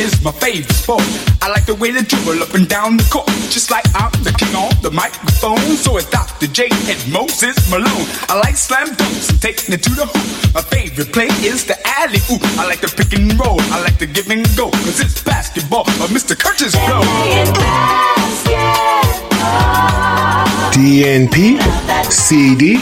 Is my favorite sport. I like the way they dribble up and down the court. Just like I'm the king on the microphone. So is Dr. J and Moses Malone. I like slam dunks and taking it to the hoop. My favorite play is the alley oop. I like the pick and roll. I like the give and go. Cause it's basketball of Mr. Curtis. Playing basketball. DNP, CD,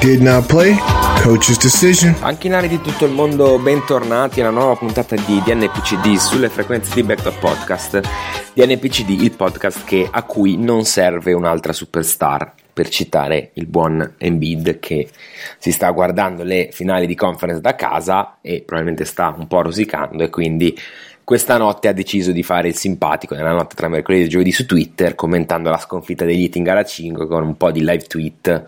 did not play, coach's decision. Panchinari di tutto il mondo, bentornati alla nuova puntata di DNPCD sulle frequenze di Backtalk Podcast. DNPCD, il podcast che- a cui non serve un'altra superstar, per citare il buon Embiid che si sta guardando le finali di conference da casa e probabilmente sta un po' rosicando e quindi questa notte ha deciso di fare il simpatico nella notte tra mercoledì e giovedì su Twitter commentando la sconfitta degli Heat in gara 5 con un po' di live tweet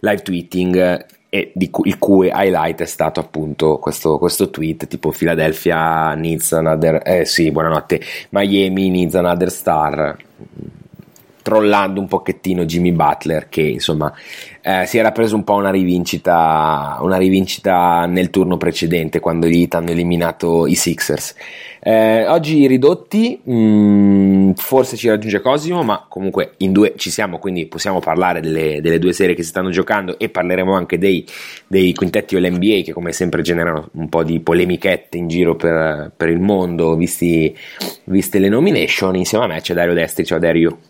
live tweeting e cui, il cui highlight è stato appunto questo, questo tweet tipo Philadelphia needs another eh sì buonanotte Miami needs another star trollando un pochettino Jimmy Butler che insomma eh, si era preso un po' una rivincita, una rivincita nel turno precedente quando gli hanno eliminato i Sixers. Eh, oggi ridotti, mh, forse ci raggiunge Cosimo, ma comunque in due ci siamo, quindi possiamo parlare delle, delle due serie che si stanno giocando e parleremo anche dei, dei quintetti all'NBA che come sempre generano un po' di polemichette in giro per, per il mondo, visti, viste le nomination. Insieme a me c'è Dario Destri, ciao Dario.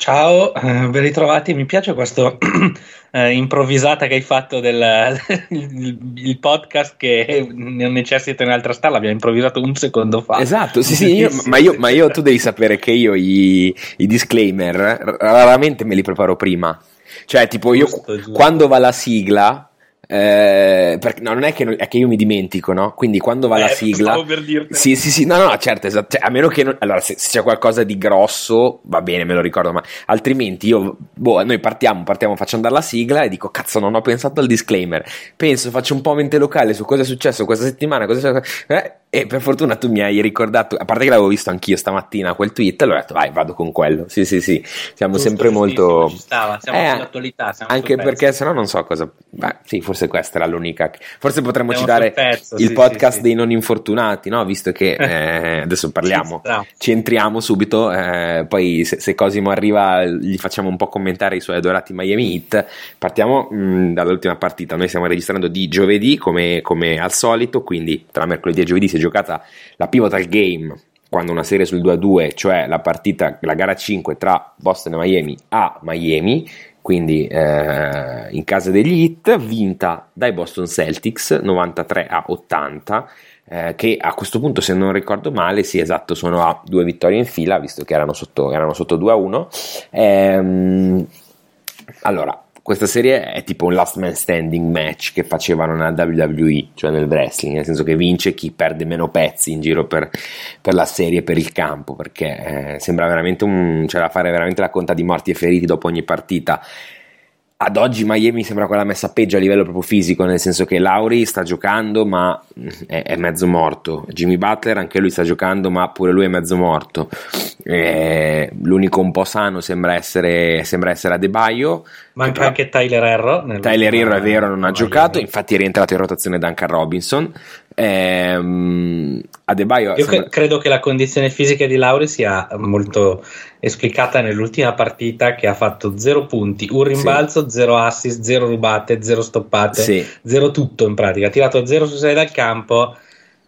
Ciao, eh, ben ritrovati. Mi piace questo eh, improvvisata che hai fatto del il, il podcast che non necessita un'altra stalla. L'abbiamo improvvisato un secondo fa. Esatto, sì, sì, io- ma, io, ma io tu devi sapere che io i, i disclaimer raramente me li preparo prima. Cioè, tipo, io Giusto, giusto. quando va la sigla. Eh, perché no, non è che, non- è che io mi dimentico, no? Quindi quando va la Eh, sigla, stavo per dirtelo. sì, sì, sì, no, no, certo, esatto. Cioè, a meno che non- allora, se, se c'è qualcosa di grosso, va bene, me lo ricordo, ma altrimenti io, boh, noi partiamo, partiamo, faccio andare la sigla e dico, cazzo, non ho pensato al disclaimer. Penso, faccio un po' mente locale su cosa è successo questa settimana, cosa è successo, eh, e per fortuna tu mi hai ricordato, a parte che l'avevo visto anch'io stamattina quel tweet, allora ho detto, vai, vado con quello. Sì, sì, sì, siamo Giusto, sempre molto... ci stava, siamo Eh, sull'attualità, siamo anche perché sennò non so cosa... Beh, sì, forse questa era l'unica... Forse potremmo Siamo citare pezzo, il sì, podcast sì, sì. dei non infortunati, no? Visto che eh, adesso parliamo, Ci entriamo subito, eh, poi se, se Cosimo arriva gli facciamo un po' commentare i suoi adorati Miami Heat. Partiamo mh, dall'ultima partita, noi stiamo registrando di giovedì come, come al solito, quindi tra mercoledì e giovedì si è giocata la pivotal game quando una serie sul 2-2, cioè la partita, la gara 5 tra Boston e Miami a Miami, quindi eh, in casa degli Heat, vinta dai Boston Celtics 93 a 80. eh, che a questo punto, se non ricordo male, sì, esatto, sono a due vittorie in fila, visto che erano sotto, erano sotto 2 a 1. Ehm, allora, questa serie è tipo un last man standing match che facevano nella WWE, cioè nel wrestling, nel senso che vince chi perde meno pezzi in giro per, per la serie, per il campo, perché eh, sembra veramente un. c'è da fare veramente la conta di morti e feriti dopo ogni partita. Ad oggi Miami sembra quella messa peggio a livello proprio fisico, nel senso che Lauri sta giocando ma mm, è, è mezzo morto. Jimmy Butler anche lui sta giocando ma pure lui è mezzo morto. Eh, l'unico un po' sano sembra essere, sembra essere Adebayo. Manca anche Tyler Herro. Tyler Herro è vero, non ha giocato, infatti è rientrato in rotazione Duncan Robinson. Ehm, Adebayo Io sembra- cre- credo che la condizione fisica di Lauri sia molto esplicata nell'ultima partita che ha fatto zero punti, un rimbalzo, zero assist, zero rubate, zero stoppate, Sì. zero tutto in pratica. Ha tirato 0 su 6 dal campo.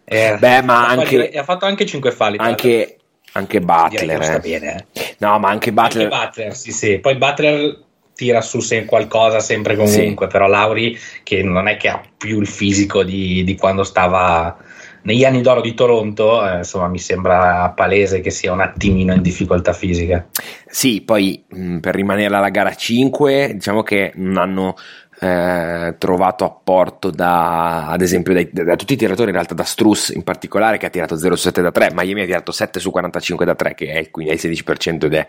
eh, Beh, ma anche- fatto- ha fatto anche 5 falli. anche, anche Butler. eh. bene. eh. No, ma anche Butler. Anche Butler, sì, sì. Poi Butler tira su se- qualcosa sempre comunque, però Lauri che non è che ha più il fisico di, di quando stava negli anni d'oro di Toronto, eh, insomma mi sembra palese che sia un attimino in difficoltà fisica. Sì, poi mh, per rimanere alla gara 5, diciamo che non hanno eh, trovato apporto da, ad esempio, dai- da, tutti i tiratori, in realtà da Struss in particolare, che ha tirato 0 su 7 da 3. Miami ha tirato 7 su 45 da 3, che è quindi è il 16%, ed è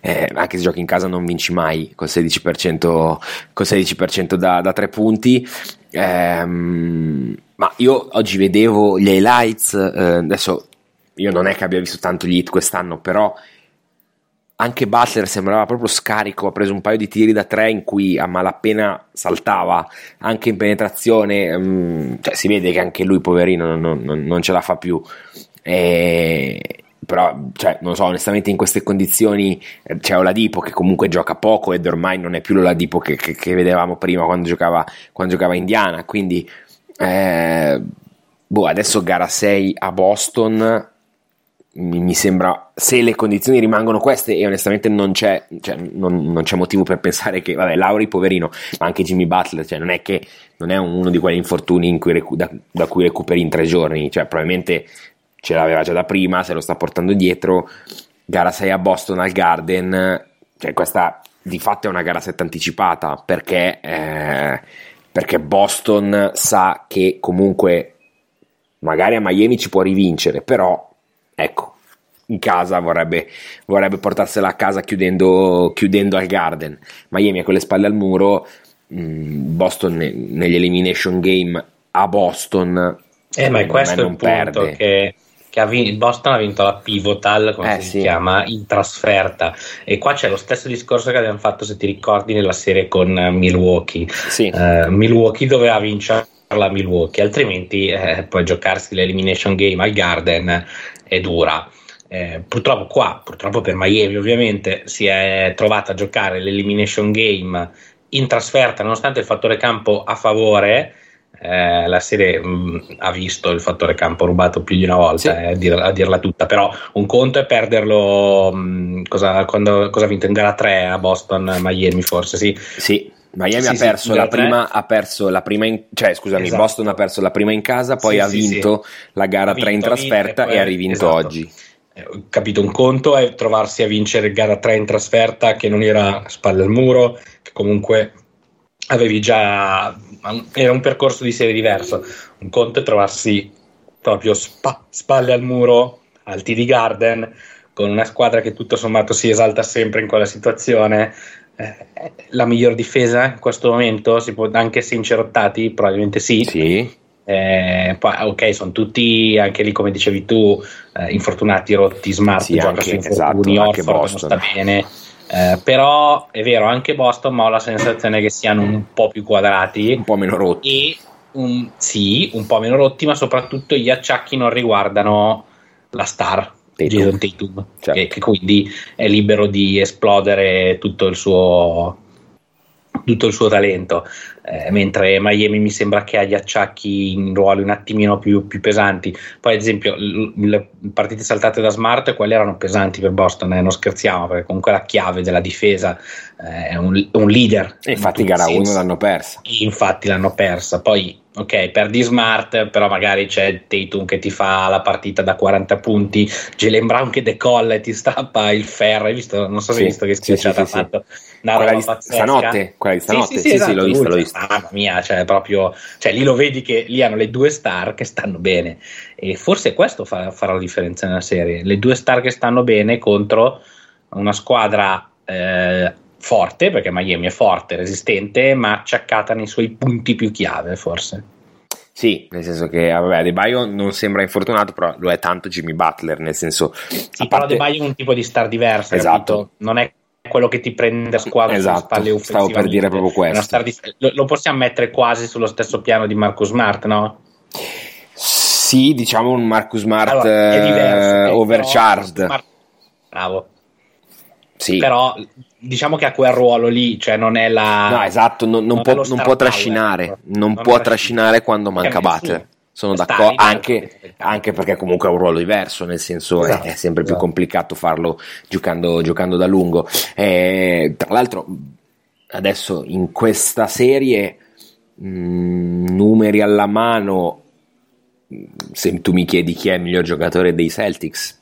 eh, anche se giochi in casa non vinci mai col 16%, col 16% da, da 3 punti. Ehm, ma io oggi vedevo gli highlights, eh, adesso io non è che abbia visto tanto gli hit quest'anno, però anche Butler sembrava proprio scarico, ha preso un paio di tiri da tre in cui a malapena saltava, anche in penetrazione, mm, cioè si vede che anche lui poverino non, non- non ce la fa più. E- però, cioè, non so, onestamente in queste condizioni eh, c'è Oladipo che comunque gioca poco ed ormai non è più l'Oladipo che, che- che vedevamo prima quando giocava, quando giocava Indiana, quindi eh, boh, adesso gara 6 a Boston mi, sembra se le condizioni rimangono queste e onestamente non c'è, cioè, non, non c'è motivo per pensare che vabbè Lauri poverino ma anche Jimmy Butler cioè, non è che non è uno di quegli infortuni in cui da, da cui recuperi in tre giorni cioè probabilmente ce l'aveva già da prima se lo sta portando dietro gara 6 a Boston al Garden cioè questa di fatto è una gara 7 anticipata perché eh, perché Boston sa che comunque magari a Miami ci può rivincere, però ecco, in casa vorrebbe, vorrebbe portarsela a casa chiudendo, chiudendo al Garden. Miami ha con le spalle al muro, mh, Boston ne- negli elimination game a Boston. Eh, ma è questo il punto che, che ha vin- Boston ha vinto la pivotal, come Eh, si sì. chiama, in trasferta. E qua c'è lo stesso discorso che abbiamo fatto, se ti ricordi, nella serie con eh, Milwaukee. Sì. Eh, Milwaukee doveva vincere la Milwaukee, altrimenti eh, poi giocarsi l'elimination game al Garden è dura. Eh, purtroppo qua, purtroppo per Miami ovviamente, si è trovata a giocare l'elimination game in trasferta, nonostante il fattore campo a favore. eh, la serie mh, ha visto il fattore campo rubato più di una volta, eh, a, dir- a dirla tutta, però un conto è perderlo mh, cosa, quando, cosa ha vinto in gara 3 a Boston, Miami forse, sì. Sì, Miami Sì, ha sì, perso tre. prima, ha perso la prima in, cioè scusami, Esatto. Boston ha perso la prima in casa, poi Sì, ha sì, vinto la gara Ha 3 in vinto, ha vinto trasferta e e, ha rivinto esatto. oggi. Eh, capito, un conto è trovarsi a vincere gara 3 in trasferta che non era spalle al muro, che comunque avevi già era un percorso di serie diverso. Un conto è trovarsi proprio spa- spalle al muro al TD Garden con una squadra che tutto sommato si esalta sempre in quella situazione. Eh, la miglior difesa in questo momento si può anche se incerottati, probabilmente sì. Sì, Eh, poi, ok, sono tutti anche lì, come dicevi tu, eh, infortunati, rotti, smart, Sì, gioca anche- su infortuni, esatto, anche Horford non sta bene. Eh, però è vero, anche Boston, ma ho la sensazione che siano un po' più quadrati un po' meno rotti. un, sì, un po' meno rotti, ma soprattutto gli acciacchi non riguardano la star. Tatum. Tatum, Certo. che, che quindi è libero di esplodere tutto il suo, tutto il suo talento, Eh, mentre Miami mi sembra che ha gli acciacchi in ruoli un attimino più, più pesanti. Poi, ad esempio, l- le partite saltate da Smart, quelle erano pesanti per Boston, eh, non scherziamo, perché comunque la chiave della difesa eh, è un, un leader. E infatti in gara tutti i 1 sensi. l'hanno persa. Infatti l'hanno persa. Poi, ok, perdi Smart, però magari c'è Tatum che ti fa la partita da 40 punti, Jalen Brown che decolla e ti stappa il ferro. Hai visto? Non so se Sì, hai visto che schiacciata sì, sì, ha fatto. Una Quella roba di pazzesca. stanotte, quella di stanotte, sì, sì, esatto, l'ho vista, lui- l'ho vista. Mamma mia, cioè proprio, cioè lì lo vedi che lì hanno le due star che stanno bene e forse questo fa- farà la differenza nella serie. Le due star che stanno bene contro una squadra eh, forte, perché Miami è forte, resistente, ma acciaccata nei suoi punti più chiave, forse. Sì, nel senso che vabbè, De Baio non sembra infortunato, però lo è tanto Jimmy Butler, nel senso Sì, a però parte- De Baio è un tipo di star diversa, Esatto. capito? Non è quello che ti prende a squadra Esatto, spalle stavo per dire proprio questo. Dif- lo, lo possiamo mettere quasi sullo stesso piano di Marco Smart, no? Sì, diciamo un Marcus Smart Allora, è diverso, eh, overcharged. Smart- Bravo. Sì. Però diciamo che ha quel ruolo lì, cioè non è la... No, esatto, non, non può, non può trascinare, non Non può trascina. trascinare quando manca Butler. Sono d'accordo, anche, anche perché comunque ha un ruolo diverso, nel senso è- Esatto, è, sempre più esatto. complicato farlo giocando, giocando da lungo. Eh, tra l'altro, adesso in questa serie, mh, numeri alla mano, mh, se tu mi chiedi chi è il miglior giocatore dei Celtics,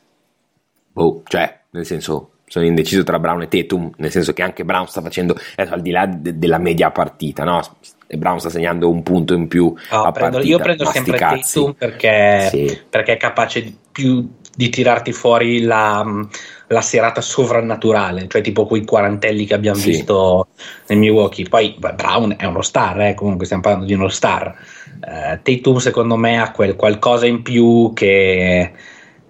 boh, cioè, nel senso, sono indeciso tra Brown e Tatum, nel senso che anche Brown sta facendo, adesso, al di là de- della media partita, no? E Brown sta segnando un punto in più No, a prendo- io prendo sempre. Tatum perché, Sì. perché è capace di- più di tirarti fuori la, la serata sovrannaturale, cioè tipo quei quarantelli che abbiamo Sì. visto nel Milwaukee. Poi beh, Brown è uno star, eh, comunque stiamo parlando di uno star. Eh, Tatum secondo me ha quel qualcosa in più che...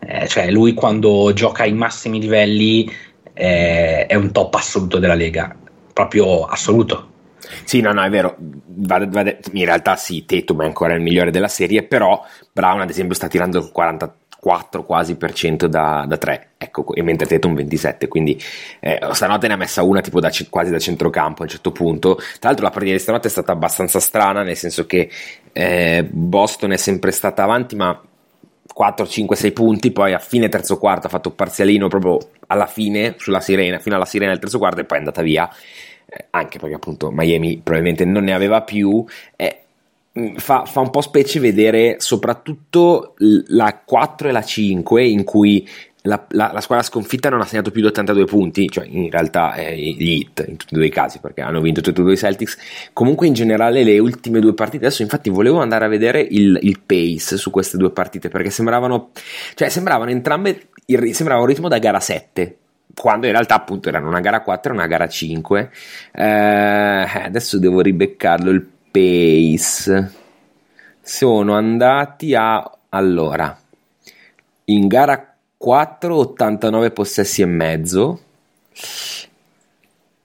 eh, cioè lui quando gioca ai massimi livelli eh, è un top assoluto della Lega, proprio assoluto. Sì, no, no, è vero. In realtà sì, Tatum è ancora il migliore della serie, però Brown ad esempio sta tirando il 44 quasi per cento da, da 3, ecco, e mentre Tatum 27, quindi eh, stanotte ne ha messa una tipo da quasi da centrocampo a un certo punto. Tra l'altro la partita di stanotte è stata abbastanza strana, nel senso che eh, Boston è sempre stata avanti, ma 4, 5, 6 punti, poi a fine terzo quarto ha fatto parzialino proprio alla fine, sulla sirena, fino alla sirena del terzo quarto e poi è andata via, eh, anche perché appunto Miami probabilmente non ne aveva più. eh, mh, fa, fa un po' specie vedere soprattutto la 4 e la 5 in cui la, la- la squadra sconfitta non ha segnato più di 82 punti, cioè in realtà eh, gli hit in tutti e due i casi perché hanno vinto tutti e due i Celtics. Comunque in generale le ultime due partite, adesso infatti volevo andare a vedere il, il pace su queste due partite perché sembravano, cioè sembravano entrambe, il, sembrava un ritmo da gara 7 quando in realtà appunto erano una gara 4 e una gara 5 Eh, adesso devo ribeccarlo il pace sono andati a allora in gara 4 89 possessi e mezzo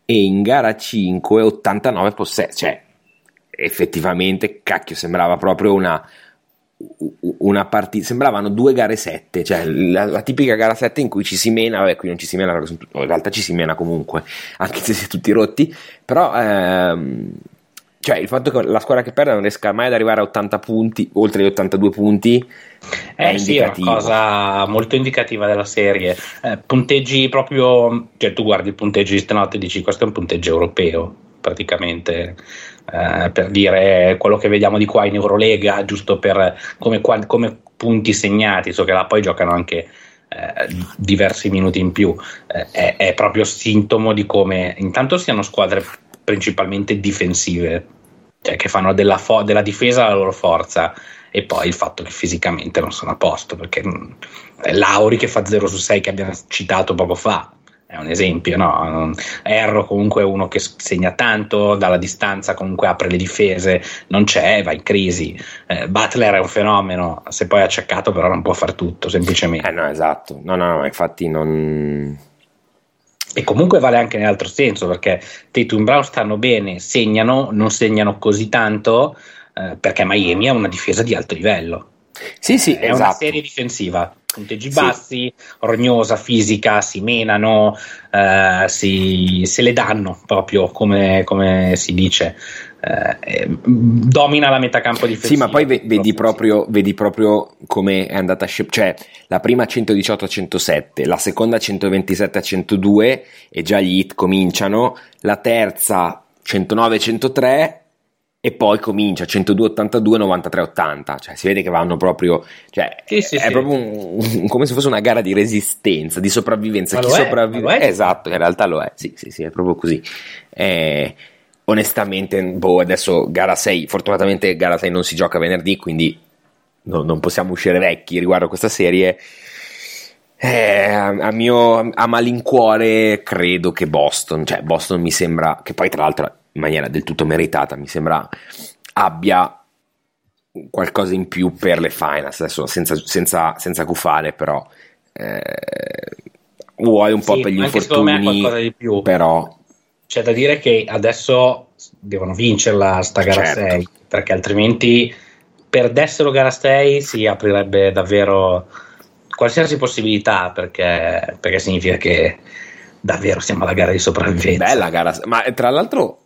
e in gara 5 89 possessi cioè effettivamente cacchio sembrava proprio una una partita sembravano due gare 7 cioè la, la tipica gara 7 in cui ci si mena vabbè qui non ci si mena in realtà ci si mena comunque anche se si è tutti rotti però ehm, cioè il fatto che la squadra che perde non riesca mai ad arrivare a 80 punti oltre gli 82 punti è Eh sì, è una cosa molto indicativa della serie. Eh, punteggi proprio, cioè tu guardi il punteggio di stanotte e dici questo è un punteggio europeo, praticamente, eh, per dire quello che vediamo di qua in Eurolega, giusto per come, come punti segnati, so che là poi giocano anche eh, diversi minuti in più, Eh, è, è proprio sintomo di come intanto siano squadre principalmente difensive, cioè che fanno della, fo- della difesa la loro forza e poi il fatto che fisicamente non sono a posto perché mh, Lauri che fa 0 su 6 che abbiamo citato poco fa è un esempio no? Erro comunque è uno che segna tanto dalla distanza comunque apre le difese non c'è va in crisi. Eh, Butler è un fenomeno se poi è acciaccato però non può far tutto semplicemente. Eh no esatto. No no, no infatti non e comunque vale anche nell'altro senso perché Tatum Brown stanno bene, segnano, non segnano così tanto eh, perché Miami ha una difesa di alto livello. sì sì È una esatto serie difensiva, punteggi Sì. bassi, rognosa, fisica, si menano, eh, si, se le danno proprio come, come si dice. Eh, eh, domina la metacampo Sì, difensiva. ma poi ve- vedi proprio, vedi proprio come è andata cioè la prima 118 a 107, la seconda 127 a 102 e già gli hit cominciano, la terza 109 a 103 e poi comincia 102 82 93 80, cioè si vede che vanno proprio, cioè Sì, sì, è sì. proprio un- un- come se fosse una gara di resistenza, di sopravvivenza, chi sopravvive, esatto, in realtà lo è, sì, sì, sì, è proprio così. Eh, onestamente, boh, adesso gara 6, fortunatamente gara 6 non si gioca venerdì, quindi no- non possiamo uscire vecchi riguardo a questa serie. Eh, a, mio a malincuore credo che Boston, cioè Boston mi sembra che poi tra l'altro in maniera del tutto meritata mi sembra abbia qualcosa in più per le finals adesso senza, senza, senza gufare però eh, vuoi un po' Sì, per gli infortuni, però C'è da dire che adesso devono vincerla sta gara Certo. 6, perché altrimenti perdessero gara 6 si aprirebbe davvero qualsiasi possibilità, perché, perché significa che davvero siamo alla gara di sopravvivenza. bella gara. Ma eh, tra l'altro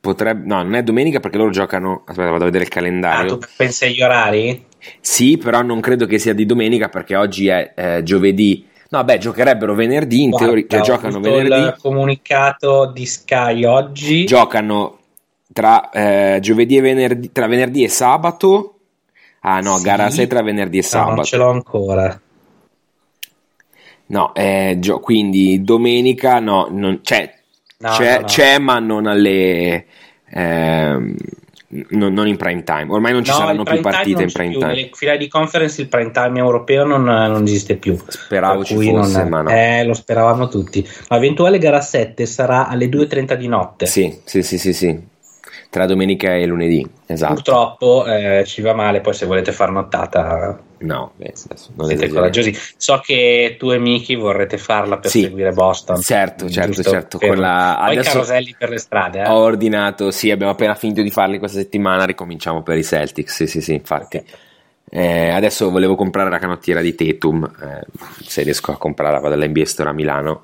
potrebbe no, non è domenica perché loro giocano, aspetta, vado a vedere il Ah, calendario. tu pensi agli orari? Sì, però non credo che sia di domenica perché oggi è eh, giovedì. No, beh, giocherebbero venerdì, in Guarda, teoria, cioè, giocano venerdì. il comunicato di Sky oggi. giocano tra eh, giovedì e venerdì, tra venerdì e sabato. Ah no, Sì. gara 6 tra venerdì e No, sabato. non ce l'ho ancora. No, eh, gio- quindi domenica no, non, c'è, No, c'è, no. c'è, ma non alle ehm, non, non in prime time. Ormai non ci No, saranno più partite in prime più. time. Nelle finali di conference il prime time europeo non, non esiste più. Speravo Per ci fosse, non- ma no. Eh, lo speravamo tutti. L'eventuale gara 7 sarà alle 2.30 di notte. Sì, sì, sì, sì, sì. Tra domenica e lunedì, esatto. Purtroppo eh, ci va male, poi se volete far nottata No, beh, adesso non siete esageriamo. coraggiosi. So che tu e Miki vorrete farla per Sì. seguire Boston. Certo, certo, certo. Per- Con la... Poi adesso- caroselli per le strade. Eh? Ho ordinato, sì, abbiamo appena finito di farli questa settimana, ricominciamo per i Celtics, sì, sì, sì, infatti. Eh, adesso volevo comprare la canottiera di Tatum, eh, se riesco a comprarla vado all'NBA Store a Milano,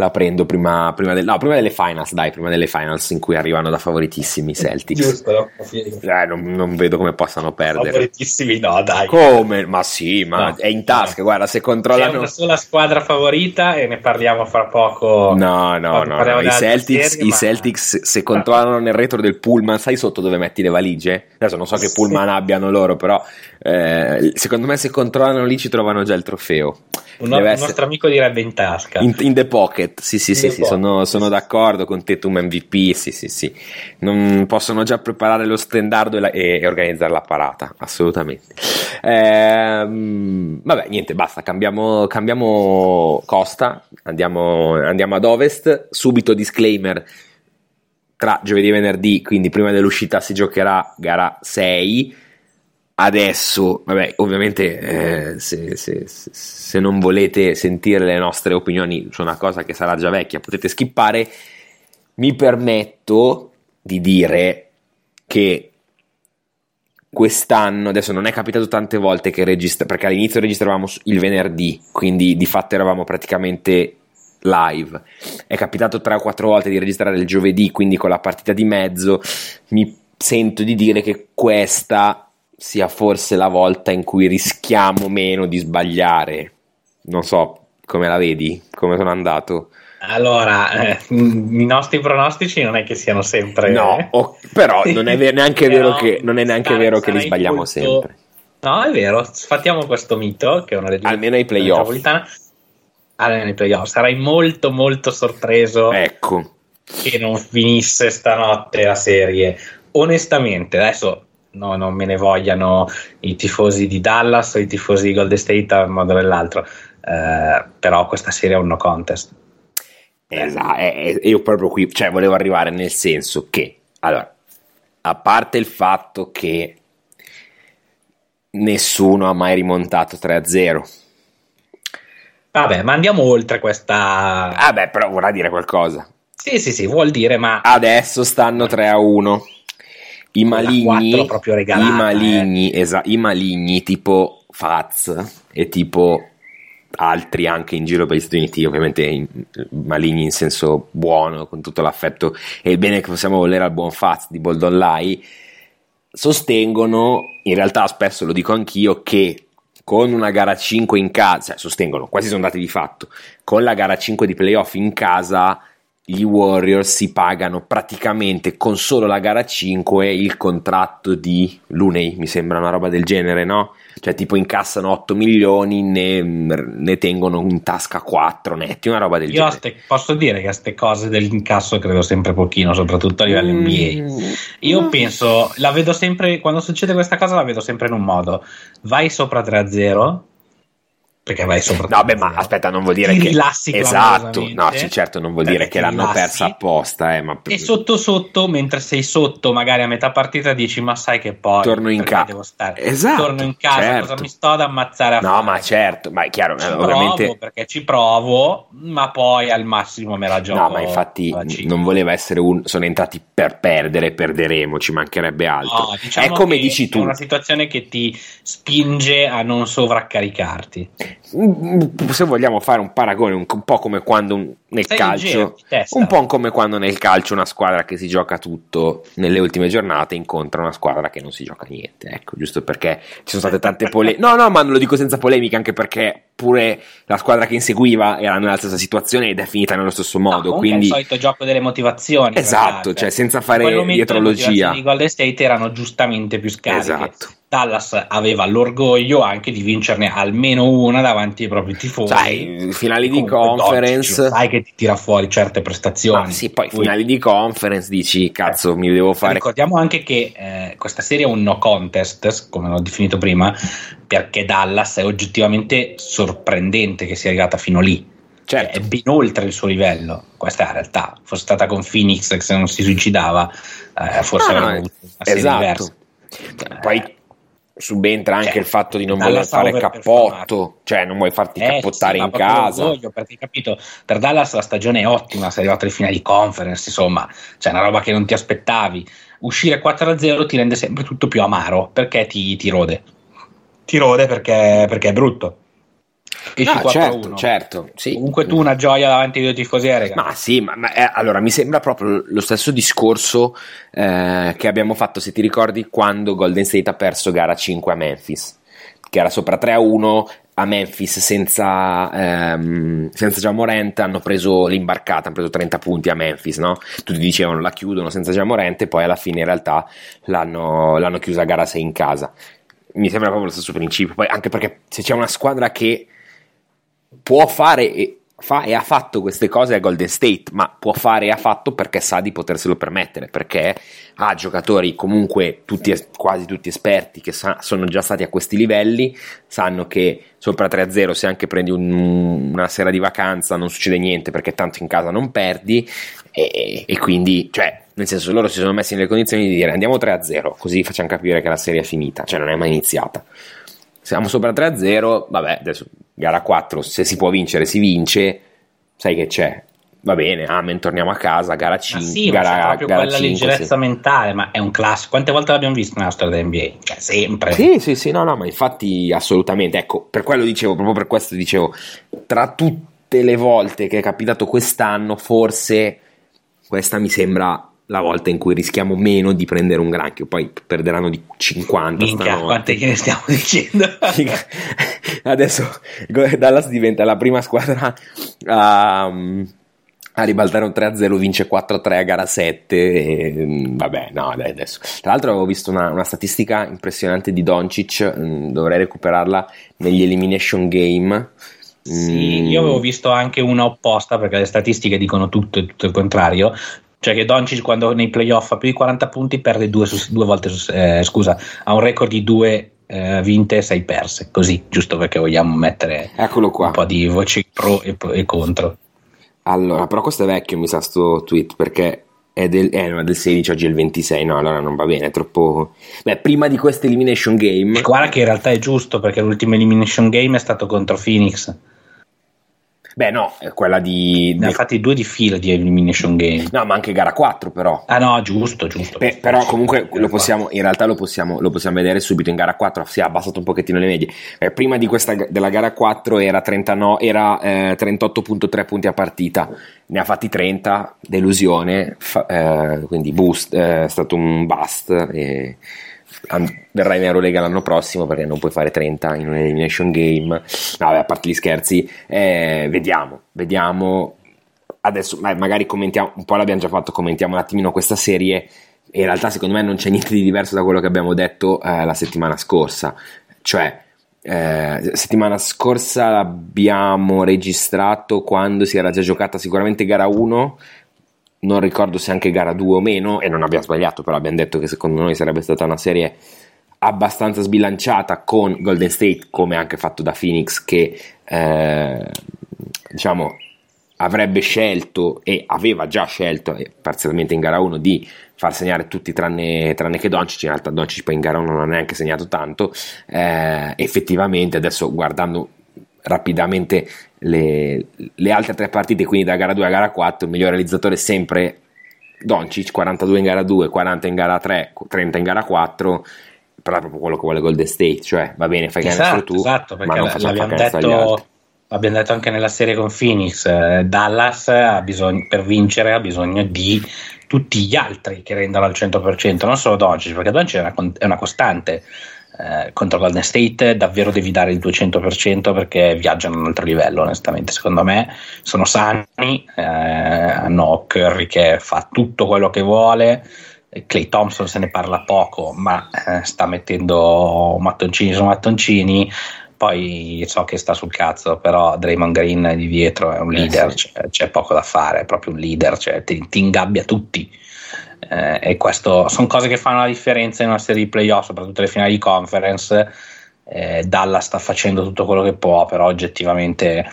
la prendo prima, prima, del- no, prima delle finals, dai, prima delle finals in cui arrivano da favoritissimi i Celtics. Giusto, no? Eh, non, non vedo come possano perdere. Favoritissimi, no, dai. Come? Ma sì, ma No. è in tasca, guarda, se C'è controllano... una sola squadra favorita e ne parliamo fra poco. No, no, no, no, I Celtics, serie, i ma- Celtics se controllano nel retro del pullman, sai sotto dove metti le valigie? Adesso non so che Sì. pullman abbiano loro, però eh, secondo me se controllano lì ci trovano già il trofeo. Un, Deve un essere- nostro amico direbbe in tasca. In, in the pocket, sì, sì, sì, the sì, sono, sono sì, sì. d'accordo con te, tu MVP, sì, sì, sì. Non possono già preparare lo stendardo e, la- e- e organizzare la parata, assolutamente. Ehm, vabbè, niente, basta, cambiamo, cambiamo costa, andiamo, andiamo ad ovest, subito disclaimer, tra giovedì e venerdì, quindi prima dell'uscita si giocherà gara 6. Adesso, vabbè, ovviamente eh, se, se- se- non volete sentire le nostre opinioni su una cosa che sarà già vecchia, potete skippare. Mi permetto di dire che quest'anno, adesso non è capitato tante volte che registra, perché all'inizio registravamo il venerdì, quindi di fatto eravamo praticamente live. È capitato tre o quattro volte di registrare il giovedì, quindi con la partita di mezzo. Mi sento di dire che questa sia forse la volta in cui rischiamo meno di sbagliare. Non so come la vedi, come sono andato. Allora, eh, i nostri pronostici non è che siano sempre. No, o- però non è ve- neanche vero che, non è neanche sarei- vero che li sbagliamo molto- sempre. No, è vero. Sfattiamo questo mito, che è una leggenda Almeno ai playoff. Almeno ai playoff. Sarai molto, molto sorpreso Ecco, che non finisse stanotte la serie. Onestamente, adesso no, non me ne vogliano i tifosi di Dallas o i tifosi di Golden State a un modo o nell'altro. Eh, però questa serie è un no contest. esatto. eh, io proprio qui, cioè, volevo arrivare nel senso che, allora, a parte il fatto che nessuno ha mai rimontato 3-0. Vabbè, ma andiamo oltre questa. Ah, beh, però vorrà dire qualcosa. Sì, sì, sì, vuol dire, ma Adesso stanno 3 a 1. I maligni, proprio regalata, i maligni, esa- i maligni tipo Faz e tipo altri anche in giro per gli Stati Uniti, ovviamente in- maligni in senso buono, con tutto l'affetto e il bene che possiamo volere al buon Faz di Boldon Lai, sostengono, in realtà spesso lo dico anch'io, che con una gara 5 in casa, cioè sostengono, questi sono dati di fatto, con la gara 5 di playoff in casa gli Warriors si pagano praticamente con solo la gara 5 il contratto di Luney, mi sembra una roba del genere, no? Cioè tipo incassano 8 milioni, ne, ne tengono in tasca 4 netti, una roba del io genere. ste- posso dire che a queste cose dell'incasso credo sempre pochino, soprattutto a livello NBA. Mm, Io penso, la vedo sempre, quando succede questa cosa la vedo sempre in un modo. Vai sopra 3-0, perché vai sopra. No, beh, ma aspetta, non vuol dire che rilassi esatto. No, sì, certo, non vuol dire che ti l'hanno rilassi. persa apposta, eh, ma E sotto sotto, mentre sei sotto, magari a metà partita, dici: Ma sai che poi Torno in perché ca- devo stare? Esatto, Torno in casa, certo. cosa mi sto ad ammazzare a No, fare? ma certo, ma è chiaro, Ci eh, provo ovviamente perché ci provo, ma poi al massimo me la gioco. No, ma infatti non voleva essere un sono entrati per perdere, perderemo, ci mancherebbe altro. No, diciamo è come dici È tu. una situazione che ti spinge a non sovraccaricarti. Mm, Se vogliamo fare un paragone, un, un po' come quando un- nel Sei calcio, un po' come quando nel calcio una squadra che si gioca tutto nelle ultime giornate incontra una squadra che non si gioca niente. Ecco, giusto perché ci sono state tante polemiche. No, no, ma non lo dico senza polemica, anche perché pure la squadra che inseguiva era nella stessa situazione ed è finita nello stesso No, modo. comunque quindi è il solito gioco delle motivazioni. Esatto, cioè, senza fare dietrologia. Di Golden State erano giustamente più scariche. Esatto. Dallas aveva l'orgoglio anche di vincerne almeno una davanti ai propri tifosi. Sai, finali di conference. Doncic, sai che ti tira fuori certe prestazioni. Ah, sì, poi finali di conference dici cazzo, mi devo fare. Ricordiamo anche che eh, questa serie è un no contest, come l'ho definito prima, perché Dallas è oggettivamente sorprendente che sia arrivata fino lì. Certo. È ben oltre il suo livello. Questa è la realtà. Fosse stata con Phoenix che se non si suicidava, eh, forse Ah, no, avuto una serie esatto. diversa. Poi subentra anche Cioè, il fatto di non voler fare cappotto, cioè non vuoi farti Eh, cappottare sì, in casa. l'orgoglio, perché capito, per Dallas la stagione è ottima, sei arrivato alle finali di conference, insomma, c'è una roba che non ti aspettavi. Uscire 4-0 ti rende sempre tutto più amaro perché ti, ti rode. Ti rode perché, perché è brutto. Esci No, 4-1. certo, certo, sì. Comunque tu una gioia davanti ai due tifosi, eh. Ma sì, ma, ma, eh, allora mi sembra proprio lo stesso discorso eh, che abbiamo fatto, se ti ricordi, quando Golden State ha perso gara 5 a Memphis, che era sopra 3 a 1 a Memphis senza, ehm, senza Giamorente, hanno preso l'imbarcata, hanno preso 30 punti a Memphis, no? Tutti dicevano la chiudono senza Giamorente, poi alla fine in realtà l'hanno, l'hanno chiusa a gara 6 in casa. Mi sembra proprio lo stesso principio, poi anche perché se c'è una squadra che può fare e, fa e ha fatto queste cose a Golden State, ma può fare e ha fatto perché sa di poterselo permettere, perché ha giocatori comunque tutti, quasi tutti esperti che sa- sono già stati a questi livelli, sanno che sopra 3-0 se anche prendi un- una sera di vacanza non succede niente perché tanto in casa non perdi e, e quindi, cioè, nel senso loro si sono messi nelle condizioni di dire andiamo 3-0, così facciamo capire che la serie è finita, cioè non è mai iniziata. Siamo sopra 3-0, vabbè, adesso gara 4, se si può vincere si vince, sai che c'è. Va bene, amen, torniamo a casa, gara Ma 5, sì, ma c'è gara, proprio gara quella 5, leggerezza mentale, ma è un classico. Quante volte l'abbiamo visto nella storia dell'NBA? Cioè, sempre. Sì, sì, sì, no, no, ma infatti assolutamente, ecco, per quello dicevo, proprio per questo dicevo, tra tutte le volte che è capitato quest'anno, forse questa mi sembra la volta in cui rischiamo meno di prendere un granchio, poi perderanno di 50 Minchia, quante che ne stiamo dicendo? Adesso Dallas diventa la prima squadra a, a ribaltare un 3-0, vince 4-3 a gara 7. E, vabbè, no, dai, adesso. Tra l'altro avevo visto una, una statistica impressionante di Doncic, mm, dovrei recuperarla negli elimination game. Sì, Mm, io avevo visto anche una opposta perché le statistiche dicono tutto e tutto il contrario. Cioè che Doncic quando nei playoff ha più di 40 punti perde due, su- due volte, su- eh, scusa, ha un record di due eh, vinte e sei perse, così, giusto perché vogliamo mettere Eccolo qua. un po' di voci pro e, e contro. Allora, però questo è vecchio, mi sa, sto tweet, perché è del, eh, del 16, oggi è il 26, no, allora non va bene, è troppo... Beh, prima di questo elimination game... E guarda che in realtà è giusto perché l'ultimo elimination game è stato contro Phoenix. Beh, no, è quella di... Ne ha fatti due di fila di elimination game. No, ma anche gara 4 però. Ah no, giusto, giusto. Beh, però comunque lo possiamo, in realtà lo possiamo, lo possiamo vedere subito in gara 4, si è abbassato un pochettino le medie. Eh, prima di questa, della gara 4 era, 39, era eh, 38.3 punti a partita, ne ha fatti 30, delusione, fa- eh, quindi boost, eh, è stato un bust. E verrà in Eurolega l'anno prossimo perché non puoi fare 30 in un elimination game. No, vabbè, a parte gli scherzi, eh, vediamo, vediamo. Adesso ma- magari commentiamo un po' l'abbiamo già fatto commentiamo un attimino questa serie. In realtà secondo me non c'è niente di diverso da quello che abbiamo detto eh, la settimana scorsa. Cioè eh, settimana scorsa l'abbiamo registrato quando si era già giocata sicuramente gara 1 non ricordo se anche gara 2 o meno e non abbiamo sbagliato però abbiamo detto che secondo noi sarebbe stata una serie abbastanza sbilanciata con Golden State come anche fatto da Phoenix che eh, diciamo, avrebbe scelto e aveva già scelto, e parzialmente in gara 1, di far segnare tutti tranne, tranne che Doncic, in realtà Doncic poi in gara 1 non ha neanche segnato tanto, eh, effettivamente adesso guardando rapidamente le, le, altre tre partite, quindi da gara 2 a gara 4, il miglior realizzatore è sempre Doncic, 42 in gara 2, 40 in gara 3, 30 in gara 4, però è proprio quello che vuole Golden State, cioè va bene, fai esatto, canestro tu, esatto, ma non facciamo l'abbiamo detto, l'abbiamo detto anche nella serie con Phoenix, eh, Dallas ha bisogno, per vincere ha bisogno di tutti gli altri che rendano al 100%, non solo Doncic, perché Doncic è una, è una costante. Eh, contro Golden State davvero devi dare il 200% perché viaggiano a un altro livello onestamente. Secondo me sono sani eh, hanno Curry che fa tutto quello che vuole Clay Thompson se ne parla poco ma eh, sta mettendo mattoncini su mattoncini. Poi so che sta sul cazzo però Draymond Green di dietro è un Eh, leader sì. c'è, c'è poco da fare è proprio un leader cioè, ti, ti ingabbia tutti eh, e questo sono cose che fanno la differenza in una serie di playoff, soprattutto le finali di conference. Eh, Dallas sta facendo tutto quello che può, però oggettivamente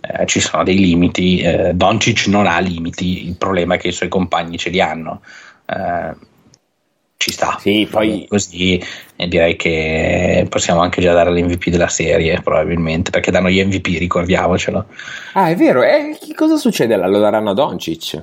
eh, ci sono dei limiti. Eh, Doncic non ha limiti, il problema è che i suoi compagni ce li hanno. Eh, ci sta. Sì, poi- Così eh, direi che possiamo anche già dare l'MVP della serie, probabilmente, perché danno gli MVP, ricordiamocelo. Ah, è vero, eh, che cosa succede? Lo daranno a Doncic?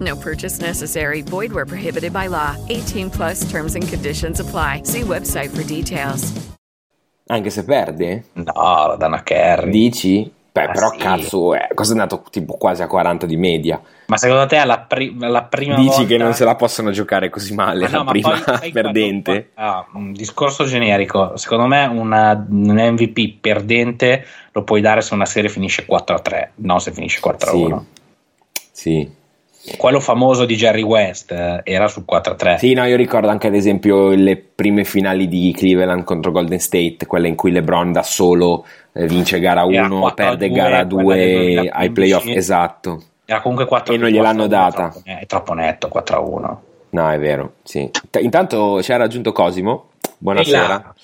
No purchase necessary. Void where prohibited by law. 18 plus terms and conditions apply. See website for details. Anche se perde? No, lo danno a Kerry. Dici? Beh, Ah, però sì. cazzo, eh, cosa è andato tipo quasi a 40 di media? Ma secondo te alla, pri- prima Dici volta... che non se la possono giocare così male Ma no, la ma prima poi, perdente? quando- ah, un discorso generico. Secondo me una- un MVP perdente lo puoi dare se una serie finisce 4-3, non se finisce 4-1. Sì. Quello famoso di Jerry West eh, era sul 4-3. Sì, no, io ricordo anche ad esempio le prime finali di Cleveland contro Golden State, quelle in cui LeBron da solo eh, vince gara Era 1, 4 a perde 2, gara quella del 2 2015. ai playoff, esatto. Era comunque 4 E non gliel'hanno data. È troppo, netto 4-1. No, è vero, sì. Intanto ci ha raggiunto Cosimo, buonasera.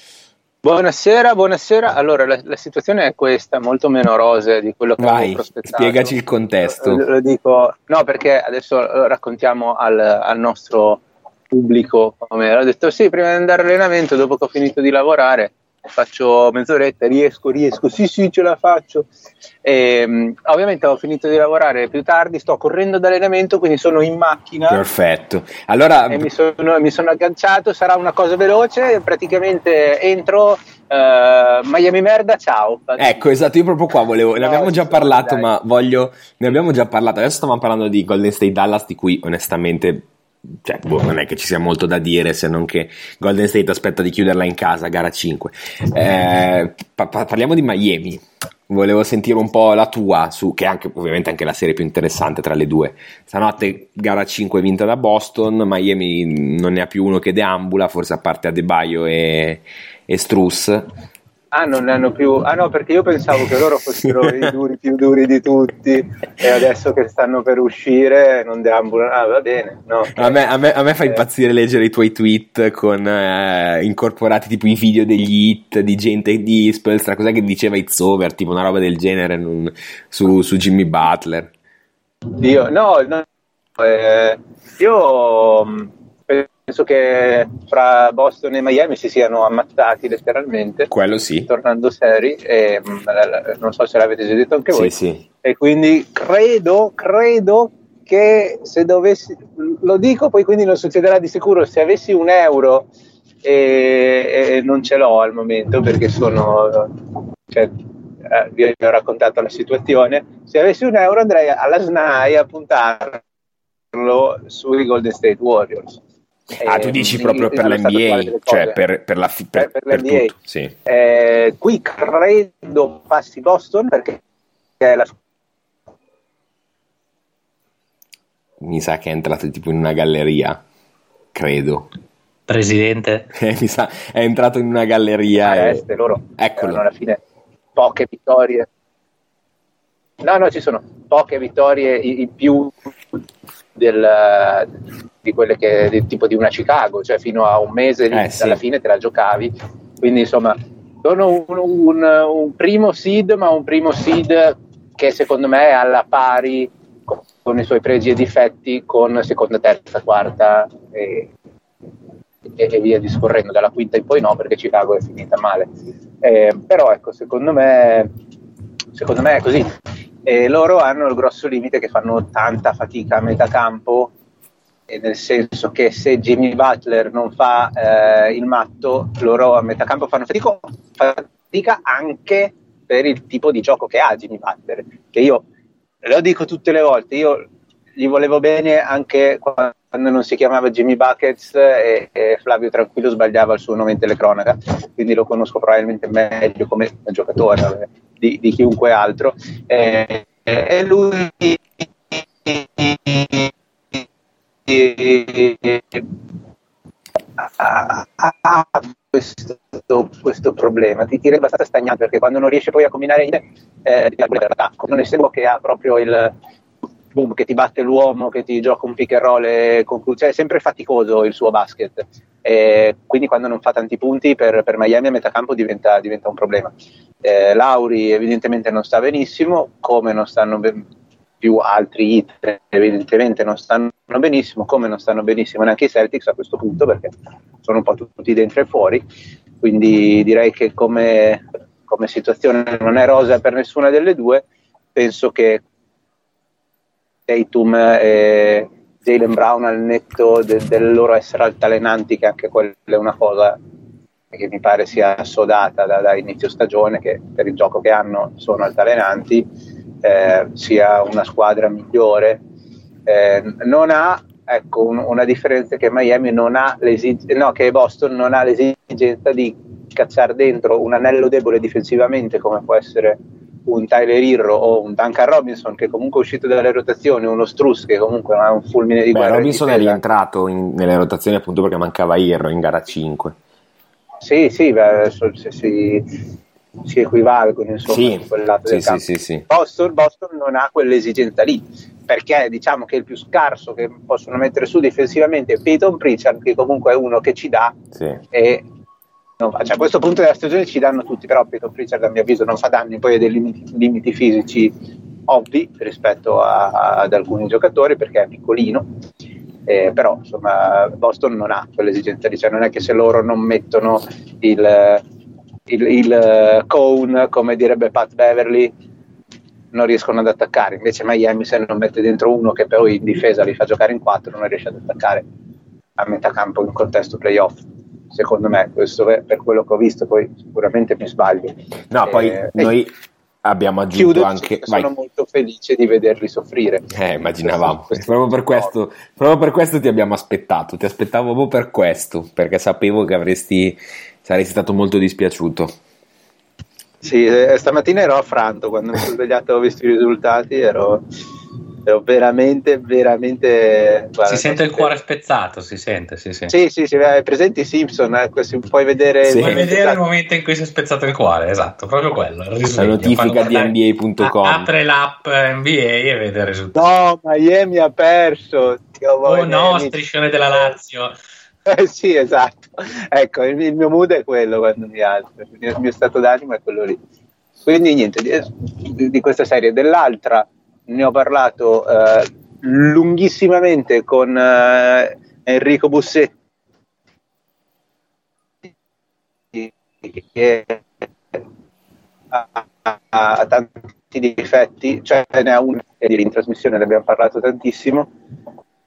Buonasera, buonasera. Allora, la, la situazione è questa, molto meno rosea di quello che avevo Vai, prospettato. spiegaci il contesto. Lo, lo dico, no, perché adesso lo raccontiamo al, al nostro pubblico. Come ho detto, sì, prima di andare all'allenamento, dopo che ho finito di lavorare, faccio mezz'oretta, riesco, riesco, sì, sì, ce la faccio. E, mh, ovviamente ho finito di lavorare più tardi, sto correndo d'allenamento, quindi sono in macchina. Perfetto. Allora, E mi sono, mi sono agganciato, sarà una cosa veloce, praticamente entro eh, Miami Merda, ciao. Ecco, esatto, io proprio qua volevo, ne abbiamo già parlato, ma voglio, ne abbiamo già parlato, adesso stavamo parlando di Golden State Dallas, di cui onestamente, cioè, boh, non è che ci sia molto da dire, se non che Golden State aspetta di chiuderla in casa, gara 5. Eh, pa- pa- parliamo di Miami, volevo sentire un po' la tua, su, che è anche, ovviamente anche la serie più interessante tra le due. Stanotte gara 5 vinta da Boston, Miami non ne ha più uno che deambula, forse a parte Adebayo e, e Struss. Ah, non ne hanno più. Ah, no, perché io pensavo che loro fossero i duri più duri di tutti e adesso che stanno per uscire non deambulano. Ah, va bene. No, A me, a me- a me fa impazzire leggere i tuoi tweet con eh, incorporati tipo i video degli hit di gente di Spelstra, cos'è che diceva It's Over, tipo una roba del genere non- su, su Jimmy Butler. Io, no, no, eh, io mh, penso che fra Boston e Miami si siano ammazzati letteralmente, Quello sì. tornando seri, e, l- non so se l'avete già detto anche Sì, voi, sì. e quindi credo, credo che se dovessi, lo dico poi quindi non succederà di sicuro, se avessi un euro e, e non ce l'ho al momento perché sono, cioè, eh, vi ho raccontato la situazione, se avessi un euro andrei alla SNAI a puntarlo sui Golden State Warriors. Ah, Eh, tu dici in- proprio per l'NBA, cioè per, per la fi- per- Per- per l'NBA. tutto, sì. Eh, qui credo passi Boston perché è la Mi sa che è entrato tipo in una galleria, credo. Presidente. Eh, Mi sa, è entrato in una galleria a e... est, loro Eccolo. alla fine poche vittorie. No, no, ci sono poche vittorie in più del- di quelle che di- tipo di una Chicago, cioè fino a un mese Eh, sì. alla fine te la giocavi. Quindi insomma, sono un, un- un primo seed, ma un primo seed che secondo me è alla pari con, con i suoi pregi e difetti con seconda, terza, quarta e, e, e via discorrendo. Dalla quinta in poi no, perché Chicago è finita male. Eh, però ecco, secondo me, secondo me è così. E loro hanno il grosso limite che fanno tanta fatica a metà campo, nel senso che se Jimmy Butler non fa eh, il matto, loro a metà campo fanno fatica, fatica anche per il tipo di gioco che ha Jimmy Butler, che io lo dico tutte le volte, io gli volevo bene anche quando non si chiamava Jimmy Buckets e, e Flavio Tranquillo sbagliava il suo nome in telecronaca, quindi lo conosco probabilmente meglio come giocatore di, di chiunque altro. Eh, e lui ha, ha- ha questo, questo problema, ti tira abbastanza stagnante perché quando non riesce poi a combinare eh, ti l'attacco, non essendo che ha proprio il boom che ti batte l'uomo, che ti gioca un pick and roll, conclu- cioè è sempre faticoso il suo basket. E quindi quando non fa tanti punti per, per Miami a metà campo diventa, diventa un problema. Eh, Lauri evidentemente non sta benissimo, come non stanno ben- più altri hit evidentemente non stanno benissimo, come non stanno benissimo neanche i Celtics a questo punto perché sono un po' tutti dentro e fuori, quindi direi che come, come situazione non è rosa per nessuna delle due, penso che Tatum e Jalen Brown al netto de- del loro essere altalenanti, che anche quella è una cosa che mi pare sia assodata da, da inizio stagione, che per il gioco che hanno sono altalenanti, eh, sia una squadra migliore. Eh, non ha, ecco, un- una differenza che Miami non ha no, che Boston non ha l'esigenza di cacciare dentro un anello debole difensivamente come può essere un Tyler Irro o un Duncan Robinson che comunque è uscito dalle rotazioni, uno Struss che comunque è un fulmine di Beh, guerra in Robinson è difesa. rientrato in- nelle rotazioni appunto perché mancava Irro in gara 5. Sì, sì, beh, adesso si, si, equivalgono insomma Sì, in quel lato sì, del sì, sì. Boston, Boston non ha quell'esigenza lì perché diciamo che il più scarso che possono mettere su difensivamente è Peyton Pritchard che comunque è uno che ci dà Sì. e non fa- cioè, a questo punto della stagione ci danno tutti però Peyton Pritchard a mio avviso non fa danni. Poi ha dei limiti, limiti fisici ovvi rispetto a- ad alcuni giocatori perché è piccolino. Eh, però insomma Boston non ha quell'esigenza cioè non è che se loro non mettono il, il, il eh, cone come direbbe Pat Beverly non riescono ad attaccare. Invece Miami se non mette dentro uno che poi in difesa li fa giocare in quattro non riesce ad attaccare a metà campo in contesto playoff secondo me questo è per quello che ho visto poi sicuramente mi sbaglio No, poi Eh, noi abbiamo aggiunto chiudo anche... sono Vai. molto felice di vederli soffrire Eh, immaginavamo. Proprio per, questo, proprio per questo ti abbiamo aspettato. Ti aspettavo proprio per questo, perché sapevo che avresti, saresti stato molto dispiaciuto. Sì, eh, stamattina ero affranto quando mi sono svegliato ho visto i risultati, ero, ero veramente, veramente... guarda, si sente il cuore spezzato, si sente, si sente. Sì, sì, sì, hai presenti i Simpson, eh, si- puoi vedere... Sì. Puoi vedere il momento in cui si è spezzato il cuore, esatto, proprio quello. La notifica di NBA.com. Apre l'app NBA e vede il risultato. No, Miami ha perso. Dio Oh no, striscione della Lazio. Eh, sì, esatto. Ecco, il, il mio mood è quello quando mi alzo, il mio, il mio stato d'animo è quello lì. Quindi niente, di, di questa serie. Dell'altra ne ho parlato eh, lunghissimamente con eh, Enrico Bussetti, che ha, ha- tanti difetti, cioè ne ha uno in trasmissione ne abbiamo parlato tantissimo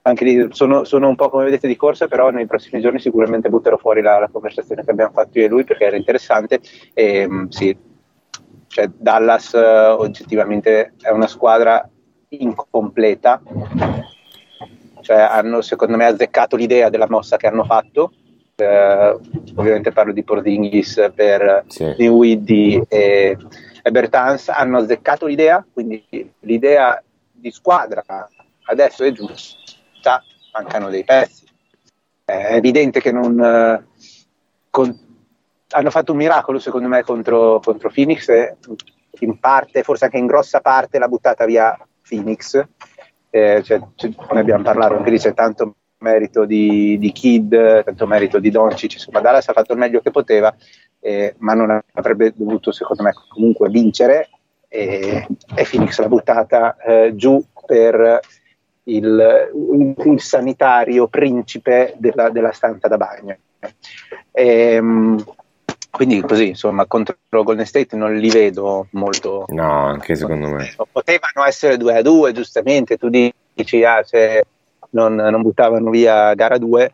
anche lì sono, sono un po' come vedete di corsa, però nei prossimi giorni sicuramente butterò fuori la, la conversazione che abbiamo fatto io e lui perché era interessante. E, mh, sì, cioè Dallas eh, oggettivamente è una squadra incompleta, cioè hanno secondo me azzeccato l'idea della mossa che hanno fatto. Eh, ovviamente parlo di Porzingis per Sì. Dinwiddie e, e Bertans hanno azzeccato l'idea, quindi l'idea di squadra adesso è giusta, mancano dei pezzi. È evidente che non eh, con- hanno fatto un miracolo secondo me contro, contro Phoenix e in parte, forse anche in grossa parte l'ha buttata via Phoenix. Eh, cioè, ne abbiamo parlato anche lì, c'è tanto merito di, di Kid, tanto merito di Doncic, insomma Dallas ha fatto il meglio che poteva, eh, ma non avrebbe dovuto secondo me comunque vincere e, e Phoenix l'ha buttata eh, giù per il, il- sanitario principe della, della stanza da bagno. Ehm, quindi così, insomma, contro Golden State non li vedo molto... No, anche secondo me. Potevano essere 2 a 2, giustamente, tu dici, ah, se non, non buttavano via gara 2,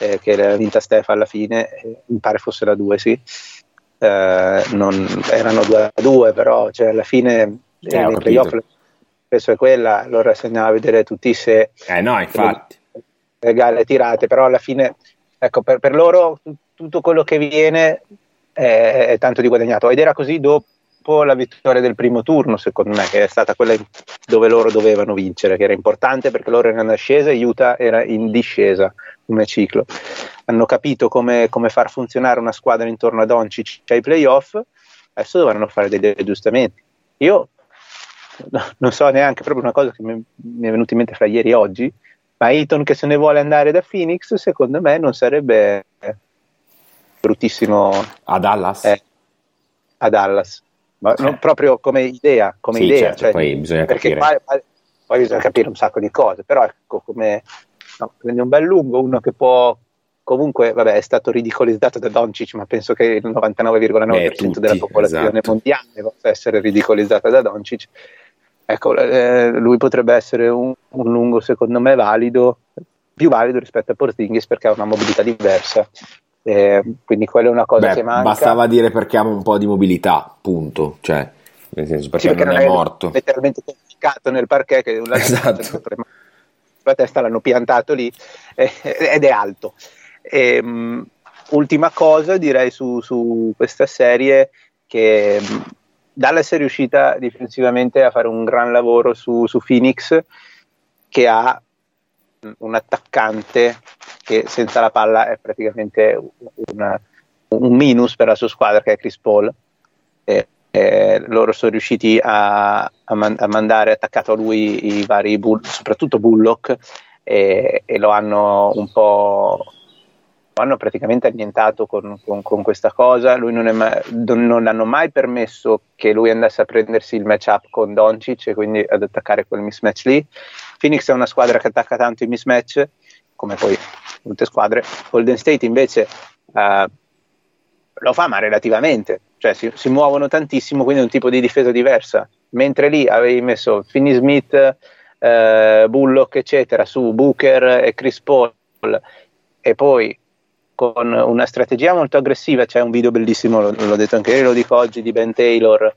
eh, che era vinta Steph alla fine, eh, mi pare fosse la 2, sì. Eh, non- erano 2 a 2, però cioè, alla fine Eh, eh, nei playoff spesso è quella, allora se andiamo a vedere tutti se Eh no, infatti. le gare tirate, però alla fine, ecco, per, per loro tutto quello che viene è tanto di guadagnato. Ed era così dopo la vittoria del primo turno, secondo me, che è stata quella dove loro dovevano vincere, che era importante perché loro erano in ascesa e Utah era in discesa come ciclo. Hanno capito come, come far funzionare una squadra intorno a Doncic ai playoff, adesso dovranno fare degli aggiustamenti. Io no, non so neanche proprio una cosa che mi, mi è venuta in mente fra ieri e oggi, ma Eaton che se ne vuole andare da Phoenix, secondo me non sarebbe eh, bruttissimo A Dallas? eh, a Dallas. Ma non proprio come idea, come Sì, idea, certo, cioè, poi bisogna perché capire. poi, poi bisogna capire un sacco di cose, però ecco come no, prendi un bel lungo, uno che può comunque, vabbè, è stato ridicolizzato da Doncic, ma penso che il 99,9% Beh, tutti, della popolazione esatto. mondiale possa essere ridicolizzata da Doncic. Ecco, eh, lui potrebbe essere un, un lungo, secondo me, valido, più valido rispetto a Porzingis perché ha una mobilità diversa. Eh, quindi quella è una cosa Beh, che manca. bastava dire perché ha un po' di mobilità, punto. Cioè, nel senso, perché, Sì, perché non è morto. letteralmente conficcato nel parquet che un Esatto. la testa l'hanno piantato lì eh, ed è alto Ehm, ultima cosa direi su, su questa serie che mh, Dallas è riuscita difensivamente a fare un gran lavoro su, su Phoenix che ha un attaccante che senza la palla è praticamente una- un minus per la sua squadra che è Chris Paul. Eh, eh, loro sono riusciti a, a man- a mandare attaccato a lui i vari bull- soprattutto Bullock e, e lo hanno un po' hanno praticamente annientato con, con- con questa cosa. Lui non, mai- non- hanno mai permesso che lui andasse a prendersi il matchup con Doncic e quindi ad attaccare quel mismatch lì. Phoenix è una squadra che attacca tanto i mismatch come poi molte squadre. Golden State invece eh, lo fa ma relativamente, cioè si, si muovono tantissimo, quindi è un tipo di difesa diversa. Mentre lì avevi messo Finney Smith, eh, Bullock, eccetera, su Booker e Chris Paul, e poi con una strategia molto aggressiva, c'è un video bellissimo, l'ho detto anche ieri, lo dico oggi, di Ben Taylor,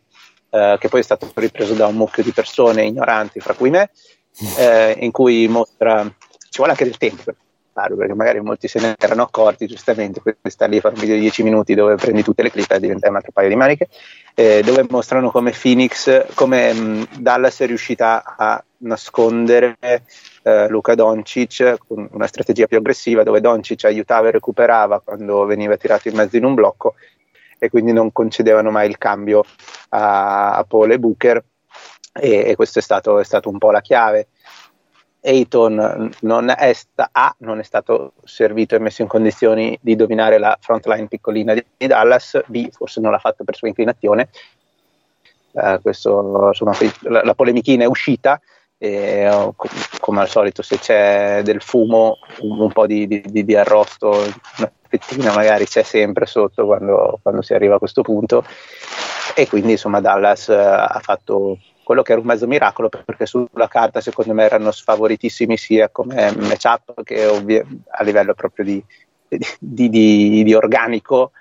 eh, che poi è stato ripreso da un mucchio di persone ignoranti, fra cui me, eh, in cui mostra, ci vuole anche del tempo per farlo perché magari molti se ne erano accorti giustamente poi sta lì a fare un video di 10 minuti dove prendi tutte le clip e diventa un altro paio di maniche eh, dove mostrano come Phoenix come mh, Dallas è riuscita a nascondere eh, Luca Doncic con una strategia più aggressiva dove Doncic aiutava e recuperava quando veniva tirato in mezzo in un blocco e quindi non concedevano mai il cambio a, a Paul e Booker. E, e questo è è stato un po' la chiave. Ayton non sta- non è stato servito e messo in condizioni di dominare la front line piccolina di, Dallas, B, forse non l'ha fatto per sua inclinazione. Uh, questo, insomma, la, la, polemichina è uscita e oh, come al solito se c'è del fumo un, un po' di, di, di, arrosto, una fettina magari c'è sempre sotto quando, quando si arriva a questo punto. E quindi insomma Dallas uh, ha fatto quello che era un mezzo miracolo perché sulla carta secondo me erano sfavoritissimi sia come matchup che ovvi- a livello proprio di, di, organico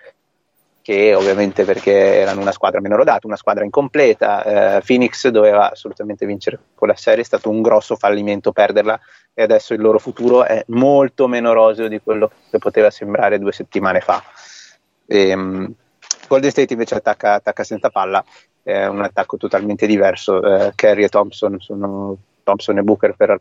che ovviamente perché erano una squadra meno rodata, una squadra incompleta, eh, Phoenix doveva assolutamente vincere quella serie, è stato un grosso fallimento perderla e adesso il loro futuro è molto meno roseo di quello che poteva sembrare due settimane fa. E, um, Golden State invece attacca, attacca senza palla è un attacco totalmente diverso. Uh, Kerry e Thompson sono Thompson e Booker per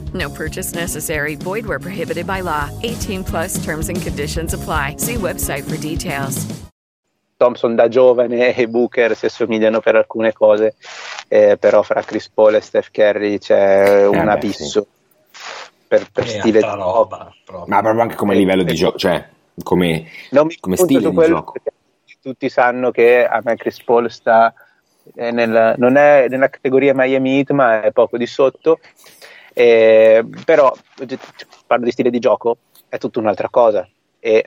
No purchase necessary. Void where prohibited by law. 18 plus terms and conditions apply. See website for details. Thompson da giovane e Booker si assomigliano per alcune cose, eh, però fra Chris Paul e Steph Curry c'è un Eh, beh, abisso per, per È stile di roba, proprio. Ma proprio anche come livello di gioco, cioè come, come stile di gioco. tutti sanno che a me Chris Paul sta eh, nel- non è nella categoria Miami Heat ma è poco di sotto Eh, però parlo di stile di gioco è tutta un'altra cosa. E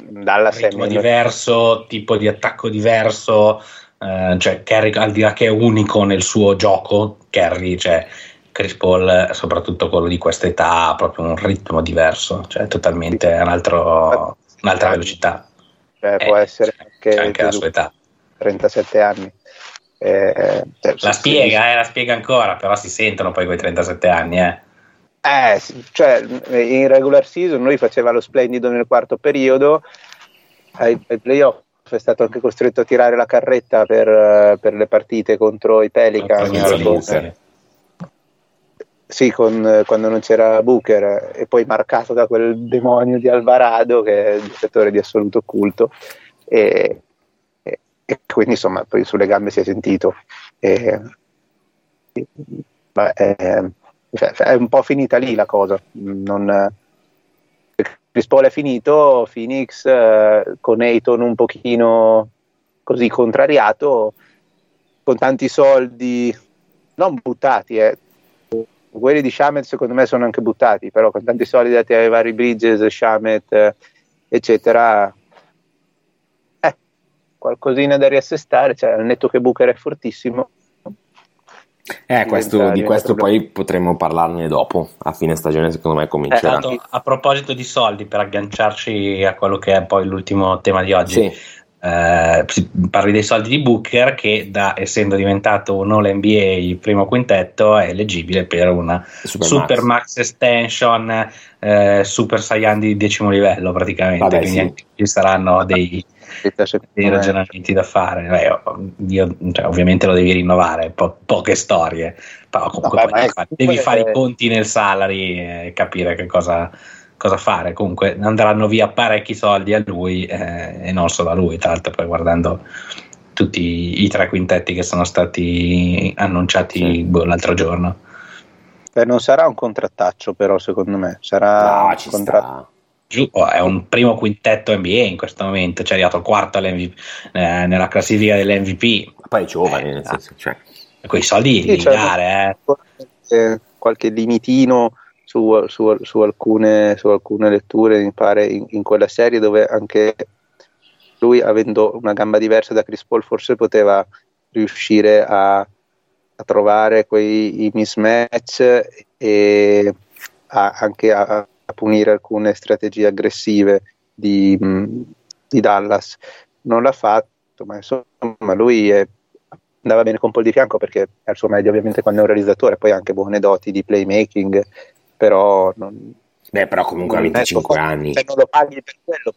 Dallas è ritmo meno diverso, tipo di attacco diverso, eh, cioè Kerry al di là che è unico nel suo gioco, Kerry, cioè Chris Paul, eh, soprattutto quello di questa età, ha proprio un ritmo diverso, cioè totalmente un altro- un'altra velocità, cioè, può essere anche, Eh, anche la sua età. 37 anni Eh, cioè, La spiega, eh, la spiega ancora, però si sentono poi quei 37 anni, eh. Eh, cioè, in regular season lui faceva lo splendido nel quarto periodo, ai, ai playoff è stato anche costretto a tirare la carretta per, eh, per le partite contro i Pelicans. Contro sì, con- eh, quando non c'era Booker e poi marcato da quel demonio di Alvarado che è il giocatore di assoluto culto e, e- quindi insomma poi sulle gambe si è sentito. E, e- vabbè, eh, cioè, è un po' finita lì la cosa. Non, Chris Paul è finito, Phoenix eh, con Ayton un pochino così contrariato, con tanti soldi non buttati, eh. quelli di Shamet secondo me sono anche buttati, però con tanti soldi dati ai vari Bridges, Shamet, eh, eccetera, qualcosina da riassestare, cioè, al netto che Booker è fortissimo. Eh, questo- diventa- di questo poi potremo parlarne dopo, a fine stagione secondo me comincerà. Tanto, a proposito di soldi, per agganciarci a quello che è poi l'ultimo tema di oggi, Sì. eh, parli dei soldi di Booker che da essendo diventato un All NBA il primo quintetto è eleggibile per una Supermax. Super Max Extension eh, Super Saiyan di decimo livello praticamente Vabbè, quindi sì. ci saranno dei, dei ragionamenti da fare Beh, io- cioè, ovviamente lo devi rinnovare po- poche storie però comunque devi, è fare, devi fare i conti nel salary e capire che cosa, cosa fare comunque andranno via parecchi soldi a lui eh, e non solo a lui tra l'altro poi guardando tutti i tre quintetti che sono stati annunciati boh, l'altro giorno Beh, non sarà un contrattaccio, però, secondo me. Sarà un contratto. Giù- è un primo quintetto NBA in questo momento, cioè è arrivato quarto eh, nella classifica dell'MVP. Poi è giovane, nel senso, cioè. Quei soldi Sì, cioè, dare, eh. eh, qualche limitino su, su- su alcune, su alcune letture, mi pare, in, in quella serie dove anche lui, avendo una gamba diversa da Chris Paul, forse poteva riuscire a, a trovare quei i mismatch e a- anche a, a punire alcune strategie aggressive di, di Dallas. Non l'ha fatto, ma insomma lui è- andava bene con Paul di fianco perché è al suo meglio ovviamente quando è un realizzatore, poi ha anche buone doti di playmaking, però non, Beh, però comunque ha non è 25 scopo- anni. cioè, non lo paghi per quello,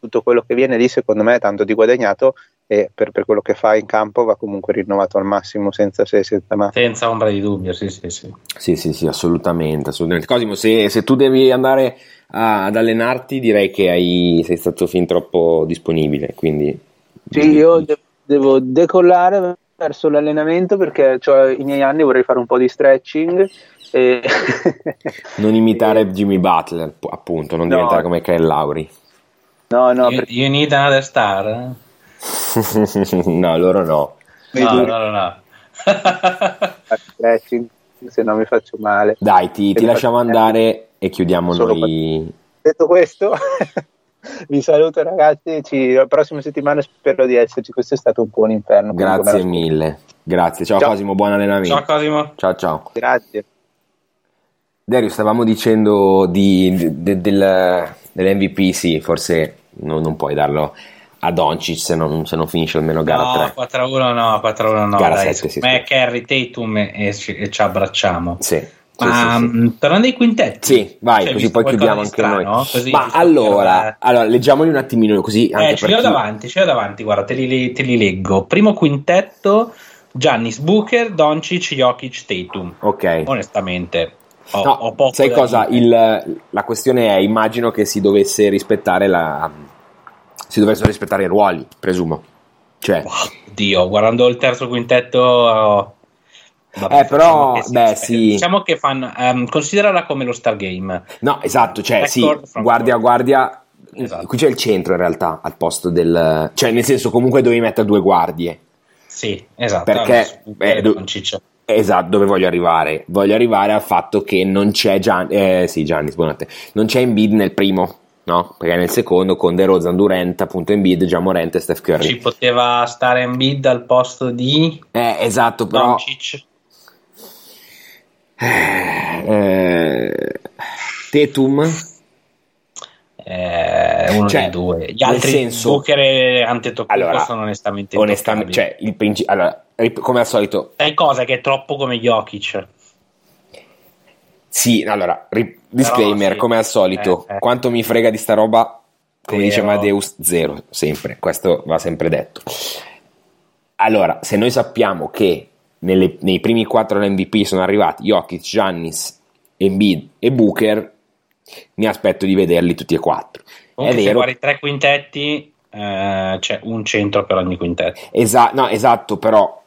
tutto quello che viene lì secondo me è tanto di guadagnato e per, per quello che fa in campo va comunque rinnovato al massimo senza se senza ma. senza ombra di dubbio, sì, sì, sì. Sì, sì, sì, assolutamente. assolutamente. Cosimo, se, se tu devi andare a- ad allenarti, direi che hai- sei stato fin troppo disponibile. Quindi, Sì, io de- devo decollare verso l'allenamento perché ho i miei anni, vorrei fare un po' di stretching e non imitare Jimmy Butler, appunto, non No. diventare come Kyle Lauri. no, no, You, perché you need another star? no, loro no. No, no, no, no. se no mi faccio male. Dai, ti, ti lasciamo andare e chiudiamo Solo noi. Detto questo, vi saluto ragazzi, ci, la prossima settimana spero di esserci, questo è stato un po' un inferno. Grazie la- mille. Grazie. Ciao, Ciao. Cosimo, buon allenamento. Ciao Cosimo. Ciao, ciao. Grazie. Dario, stavamo dicendo di, de- del, dell'MVP, sì, forse non, non puoi darlo a Doncic se non, se non finisce almeno gara No, 3. 4-1 no, 4-1 no. Gara dai, sette, sì, secondo me è Kerry Tatum e, ci- e ci abbracciamo. Sì. sì, Ma sì, sì. mh, tornando ai quintetti, Sì, vai, Cioè, così poi chiudiamo di anche strano? noi. Così, Ma allora, allora, leggiamoli un attimino così. Anche Eh, ce li ho chi- davanti, ce li ho davanti, guarda, te li, te li leggo. Primo quintetto, Giannis Booker, Doncic, Jokic, Tatum. Ok. Onestamente, ho, No, ho poco sai cosa? Il- la questione è, immagino che si dovesse rispettare la... si dovessero rispettare i ruoli, presumo. Cioè, Dio, guardando il terzo quintetto... oh, vabbè, Eh, però, diciamo che beh, sì, sì. Diciamo che fanno... ehm, considerala come lo Star Game. no, esatto, cioè, sì, Backcourt, frontcourt. guardia guardia... Esatto. Qui c'è il centro in realtà, al posto del... Cioè, nel senso, comunque dovevi mettere due guardie. Sì, esatto. Perché, allora, eh, do-. Esatto, dove voglio arrivare? Voglio arrivare al fatto che non c'è Gian- eh, sì, Giannis, buonanotte. Non c'è Embiid nel primo, no? Perché nel secondo con DeRozan, Durant, appunto Embiid, Gian Morant e Steph Curry. Ci poteva stare in bid al posto di Eh, esatto, però Doncic. eh, Tetum Eh, uno Cioè, dei due. Gli altri senso- Booker e Antetokounmpo Allora, sono onestamente onestamente, cioè, il princi- allora, come al solito, Sai cosa che è troppo come Jokic? sì, allora, ri- disclaimer, sì. come al solito, Eh, eh. quanto mi frega di sta roba, come dice Zero. Amadeus, zero, sempre, questo va sempre detto. Allora, se noi sappiamo che nelle- nei primi quattro all'MVP sono arrivati Jokic, Giannis, Embiid e Booker, mi aspetto di vederli tutti e quattro. Comunque, è se vero, guardi tre quintetti, eh, c'è un centro per ogni quintetto. Esa- no, esatto, però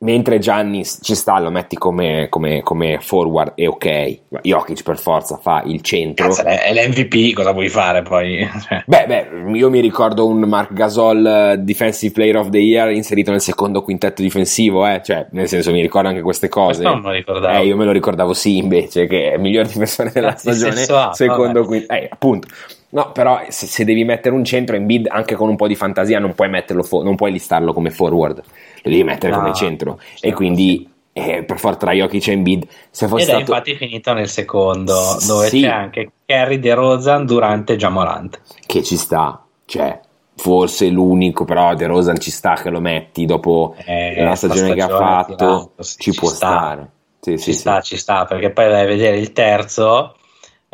mentre Giannis ci sta, lo metti come, come- come forward e ok, Jokic per forza fa il centro. Cazzo, è l'MVP, cosa vuoi fare poi? Cioè, Beh, beh, io mi ricordo un Mark Gasol eh, Defensive Player of the Year inserito nel secondo quintetto difensivo, eh? cioè, nel senso mi ricordo anche queste cose. Questo non me lo ricordavo. Eh, io me lo ricordavo sì, invece, che è il miglior difensore della Cazzo, stagione, ha, secondo quintetto. Eh, appunto. No, però se, se devi mettere un centro in bid anche con un po' di fantasia non puoi metterlo fo- non puoi listarlo come forward, lo devi mettere No, come centro. certo, e quindi eh, per forza tra Jokic e Embiid, se fosse Ed è stato infatti finito nel secondo, dove Sì. c'è anche Kerry De Rozan durante Jamorant. che ci sta, cioè forse l'unico, però De Rosan ci sta che lo metti dopo Eh, la sta stagione che ha fatto, tirato, sì, ci, ci può sta. stare. Sì, ci sta, ci sta, perché poi vai a vedere il terzo.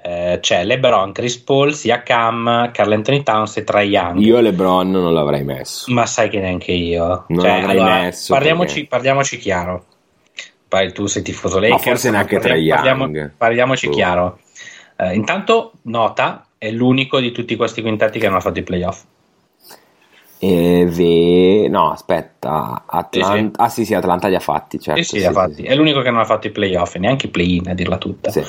Eh, c'è LeBron, Chris Paul, Siakam, Carl Anthony Towns e Trae Young. Io LeBron non l'avrei messo. Ma sai che neanche io. Non Cioè, l'avrei allora, messo Parliamoci, perché- parliamoci chiaro. Poi tu sei tifoso Lakers. forse ma neanche parliamo- Trae Young. Parliamoci Oh. chiaro. Eh, intanto, nota, è l'unico di tutti questi quintetti che non ha fatto i playoff. E ve- No, aspetta, Atlanta... Ah sì, sì, Atlanta li ha fatti, certo. Sì, sì, ha fatti. È l'unico che non ha fatto i playoff, neanche i play-in, a dirla tutta. Sì.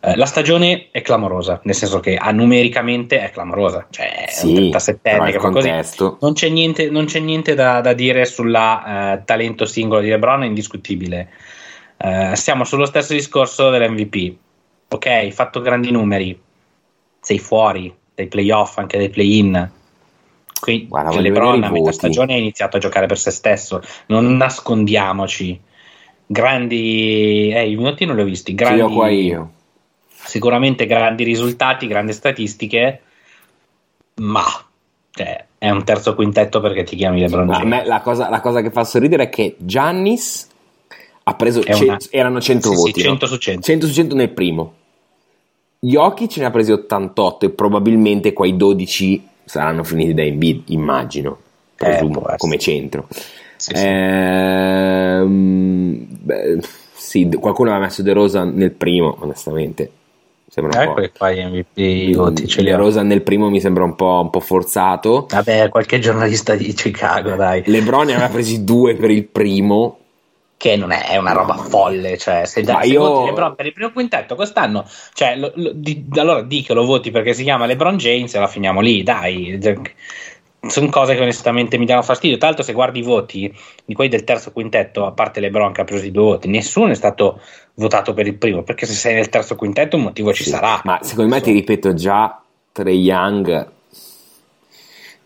Eh, la stagione è clamorosa, nel senso che ah, numericamente è clamorosa, cioè è Sì, un 37 però enne che fa così. Non c'è niente, non c'è niente da, da dire sul talento singolo di LeBron, è indiscutibile. Eh, siamo sullo stesso discorso dell'MVP. Ok, fatto grandi numeri, sei fuori dai playoff, anche dai play-in. Qui Guarda, che LeBron a metà stagione ha iniziato a giocare per se stesso. Non nascondiamoci. Grandi, eh, i minuti non li ho visti. Grandi, qua io. sicuramente grandi risultati, grandi statistiche, ma cioè, è un terzo quintetto perché ti chiami LeBron Ma a James. me la cosa, la cosa che fa sorridere è che Giannis ha preso ce- una- erano 100 Sì, sì, voti, no? 100 su 100. 100 su 100 nel primo. Jokic ne ha presi 88 e probabilmente quei 12 saranno finiti da Embiid, immagino, presumo, può essere. come centro. Sì, sì. Ehm, beh, sì, qualcuno aveva messo De Rosa nel primo, onestamente. Sembra un po'. Eccoli qua MVP li De. Rosa nel primo mi sembra un po', un po' forzato. Vabbè, qualche giornalista di Chicago, dai. Lebron ne aveva presi due per il primo. Che non è, è una roba folle, cioè, se, Ma se io- LeBron per il primo quintetto quest'anno, cioè, lo- lo- di- allora di che lo voti perché si chiama LeBron James e la finiamo lì, dai. Sono cose che onestamente mi danno fastidio. Tra l'altro, se guardi i voti di quelli del terzo quintetto, a parte LeBron che ha preso i due voti, nessuno è stato votato per il primo. Perché se sei nel terzo quintetto, un motivo ci Sì, sarà. Ma secondo me, ti ripeto, già Trey Young.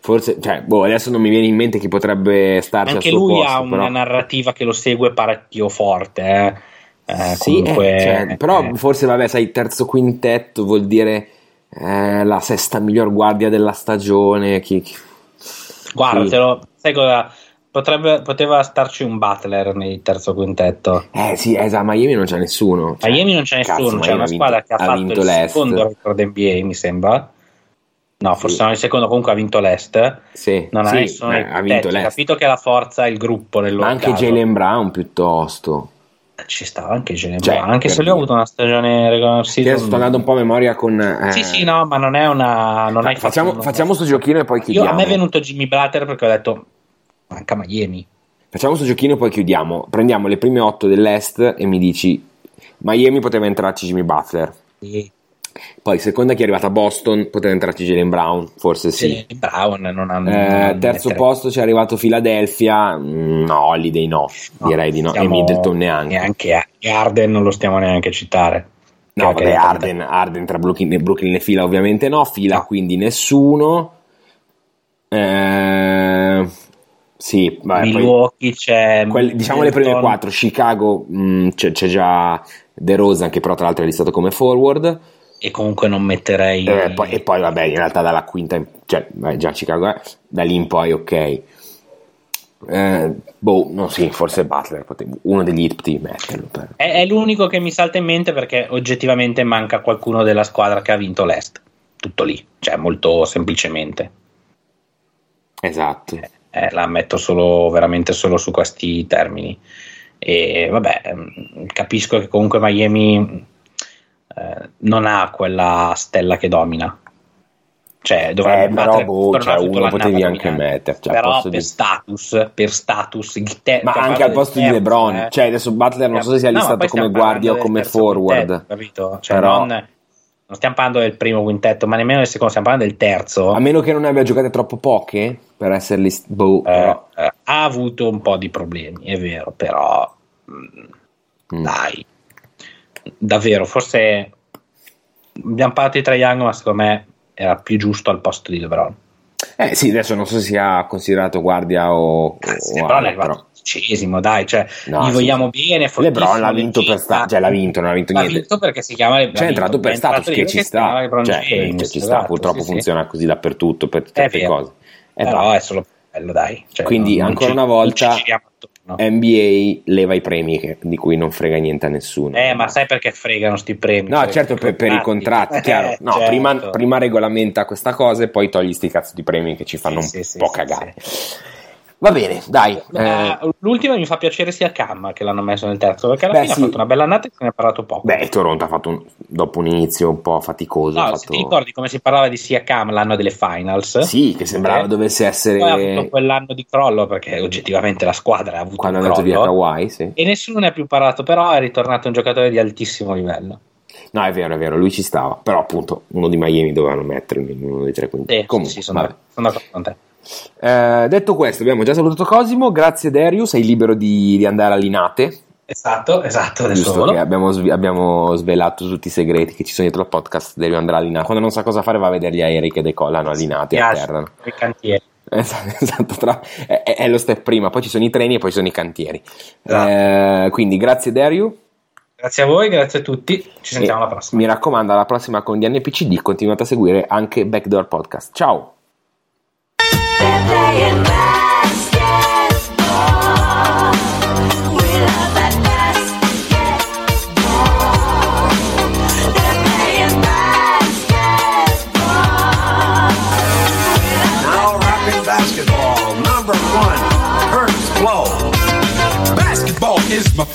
Forse, cioè, boh, adesso non mi viene in mente chi potrebbe starci Anche lui posto. ha una però... narrativa che lo segue parecchio forte. eh. Eh, Sì, comunque, eh, cioè, però eh, forse, vabbè, sai, terzo quintetto vuol dire eh, la sesta miglior guardia della stagione. Chi, chi- Guarda, Sì. te lo- sai cosa? Potrebbe, poteva starci un Butler nel terzo quintetto. Eh sì, esatto, a Miami non c'è nessuno. A Miami non c'è nessuno, c'è Miami una ha vinto- squadra che ha, ha fatto il l'Est. secondo record NBA, mi sembra. No, forse Sì. non il secondo, comunque ha vinto l'Est. Sì, Non sì, ha nessuno beh, nei ha vinto l'Est. capito che la forza è il gruppo nel loro Ma anche caso. Jalen Brown piuttosto. Ci stava anche Jalen Cioè, Brown, anche se lui ha avuto una stagione regular Io season. sto andando un po' a memoria con... eh, Sì, sì, no, ma non è una. Non hai facciamo, fatto- facciamo sto giochino e poi Io, chiudiamo. a me è venuto Jimmy Butler perché ho detto manca Miami. Facciamo sto giochino e poi chiudiamo. Prendiamo le prime otto dell'Est e mi dici Miami poteva entrarci Jimmy Butler. Sì. Poi seconda chi è arrivata a Boston poteva entrarci Jalen Brown, forse sì. Jalen Brown non ha Eh, non terzo mettere- posto c'è arrivato Philadelphia, Mm, no, Holiday no, No, direi di no, e Middleton neanche. neanche Arden non lo stiamo neanche a citare. No, vabbè, Arden, Arden tra Brooklyn e Brooklyn e fila ovviamente no, fila No. quindi nessuno. Eh, sì, vabbè, poi- Milwaukee c'è quelli- diciamo le prime quattro, Chicago mh, c'è, c'è già De Rosa che però tra l'altro è listato come forward. E comunque non metterei Eh, poi- e poi vabbè, in realtà dalla quinta, in- cioè già Chicago è, da lì in poi ok. Eh, boh, no, sì, forse Butler, potevo- uno degli hit potevi metterlo. Per... è, è l'unico che mi salta in mente perché oggettivamente manca qualcuno della squadra che ha vinto l'Est. Tutto lì, cioè molto semplicemente. Esatto. Eh, la metto solo veramente solo su questi termini. E vabbè, ehm, capisco che comunque Miami eh, non ha quella stella che domina. Cioè, dovrebbe Eh, però, battere- boh, cioè, uno potevi anche mettere, cioè, però per di- status, per status, te- Ma cioè, anche al posto di terzo, LeBron, eh. cioè adesso Butler non so se sia No, listato come guardia o come forward. quintetto, capito? Cioè, Però- non, non stiamo parlando del primo quintetto, ma nemmeno del secondo, stiamo parlando del terzo. A meno che non abbia giocate troppo poche per essere list- boh, Eh, eh, ha avuto un po' di problemi, è vero, però mm, Mm. dai, davvero, forse abbiamo parlato di Trae Young, ma secondo me era più giusto al posto di LeBron. Eh sì, adesso non so se sia considerato guardia o, o LeBron è arrivato però. dodicesimo, dai, cioè, No, gli sì, vogliamo sì. bene. è LeBron l'ha vinto per sta- cioè l'ha vinto, non ha vinto L'ha niente. vinto perché si chiama LeBron. Cioè è entrato per status che ci sta, LeBron cioè, James, che ci sta, esatto, purtroppo sì, sì. funziona così dappertutto per È vero. cose. Eh, Però va. è solo bello, dai. Cioè, Quindi non- non ancora ci- una non ci volta attorno. NBA leva i premi che- di cui non frega niente a nessuno. Eh, ma sai perché fregano sti premi? No, Cioè, certo, per, per i contratti, Eh, chiaro. No, certo. prima, prima regolamenta questa cosa e poi togli sti cazzo di premi che ci fanno Sì, un sì, po' sì, cagare. Va bene, dai. eh, Eh, L'ultima mi fa piacere sia Cam che l'hanno messo nel terzo, perché alla Beh, fine sì. ha fatto una bella annata e se ne ha parlato poco. beh, Toronto ha fatto un, dopo un inizio un po' faticoso. No, se fatto- ti ricordi come si parlava di sia Cam l'anno delle finals? Sì, che sembrava Eh, dovesse essere Poi ha avuto quell'anno di crollo perché oggettivamente la squadra ha avuto quando è un andato via crollo Kawhi, sì. e nessuno ne ha più parlato, però è ritornato un giocatore di altissimo livello. No, è vero, è vero, lui ci stava, però appunto uno di Miami dovevano metterlo in uno dei tre quinti. Sì, Comunque, sì, sono d'accordo con te. Eh, detto questo, abbiamo già salutato Cosimo, grazie Darius, sei libero di, di andare a Linate. Esatto, esatto, Giusto che abbiamo, abbiamo svelato tutti i segreti che ci sono dietro il podcast, devi andare a Linate. Quando non sa cosa fare va a vedere gli aerei che decollano a Linate e atterrano. i cantieri. Esatto, esatto, tra- è, è lo step prima, poi ci sono i treni e poi ci sono i cantieri. Esatto. Eh, quindi grazie Dario. Grazie a voi, grazie a tutti, ci sentiamo E alla prossima. Mi raccomando, alla prossima con DNPCD continuate a seguire anche Backdoor Podcast. Ciao!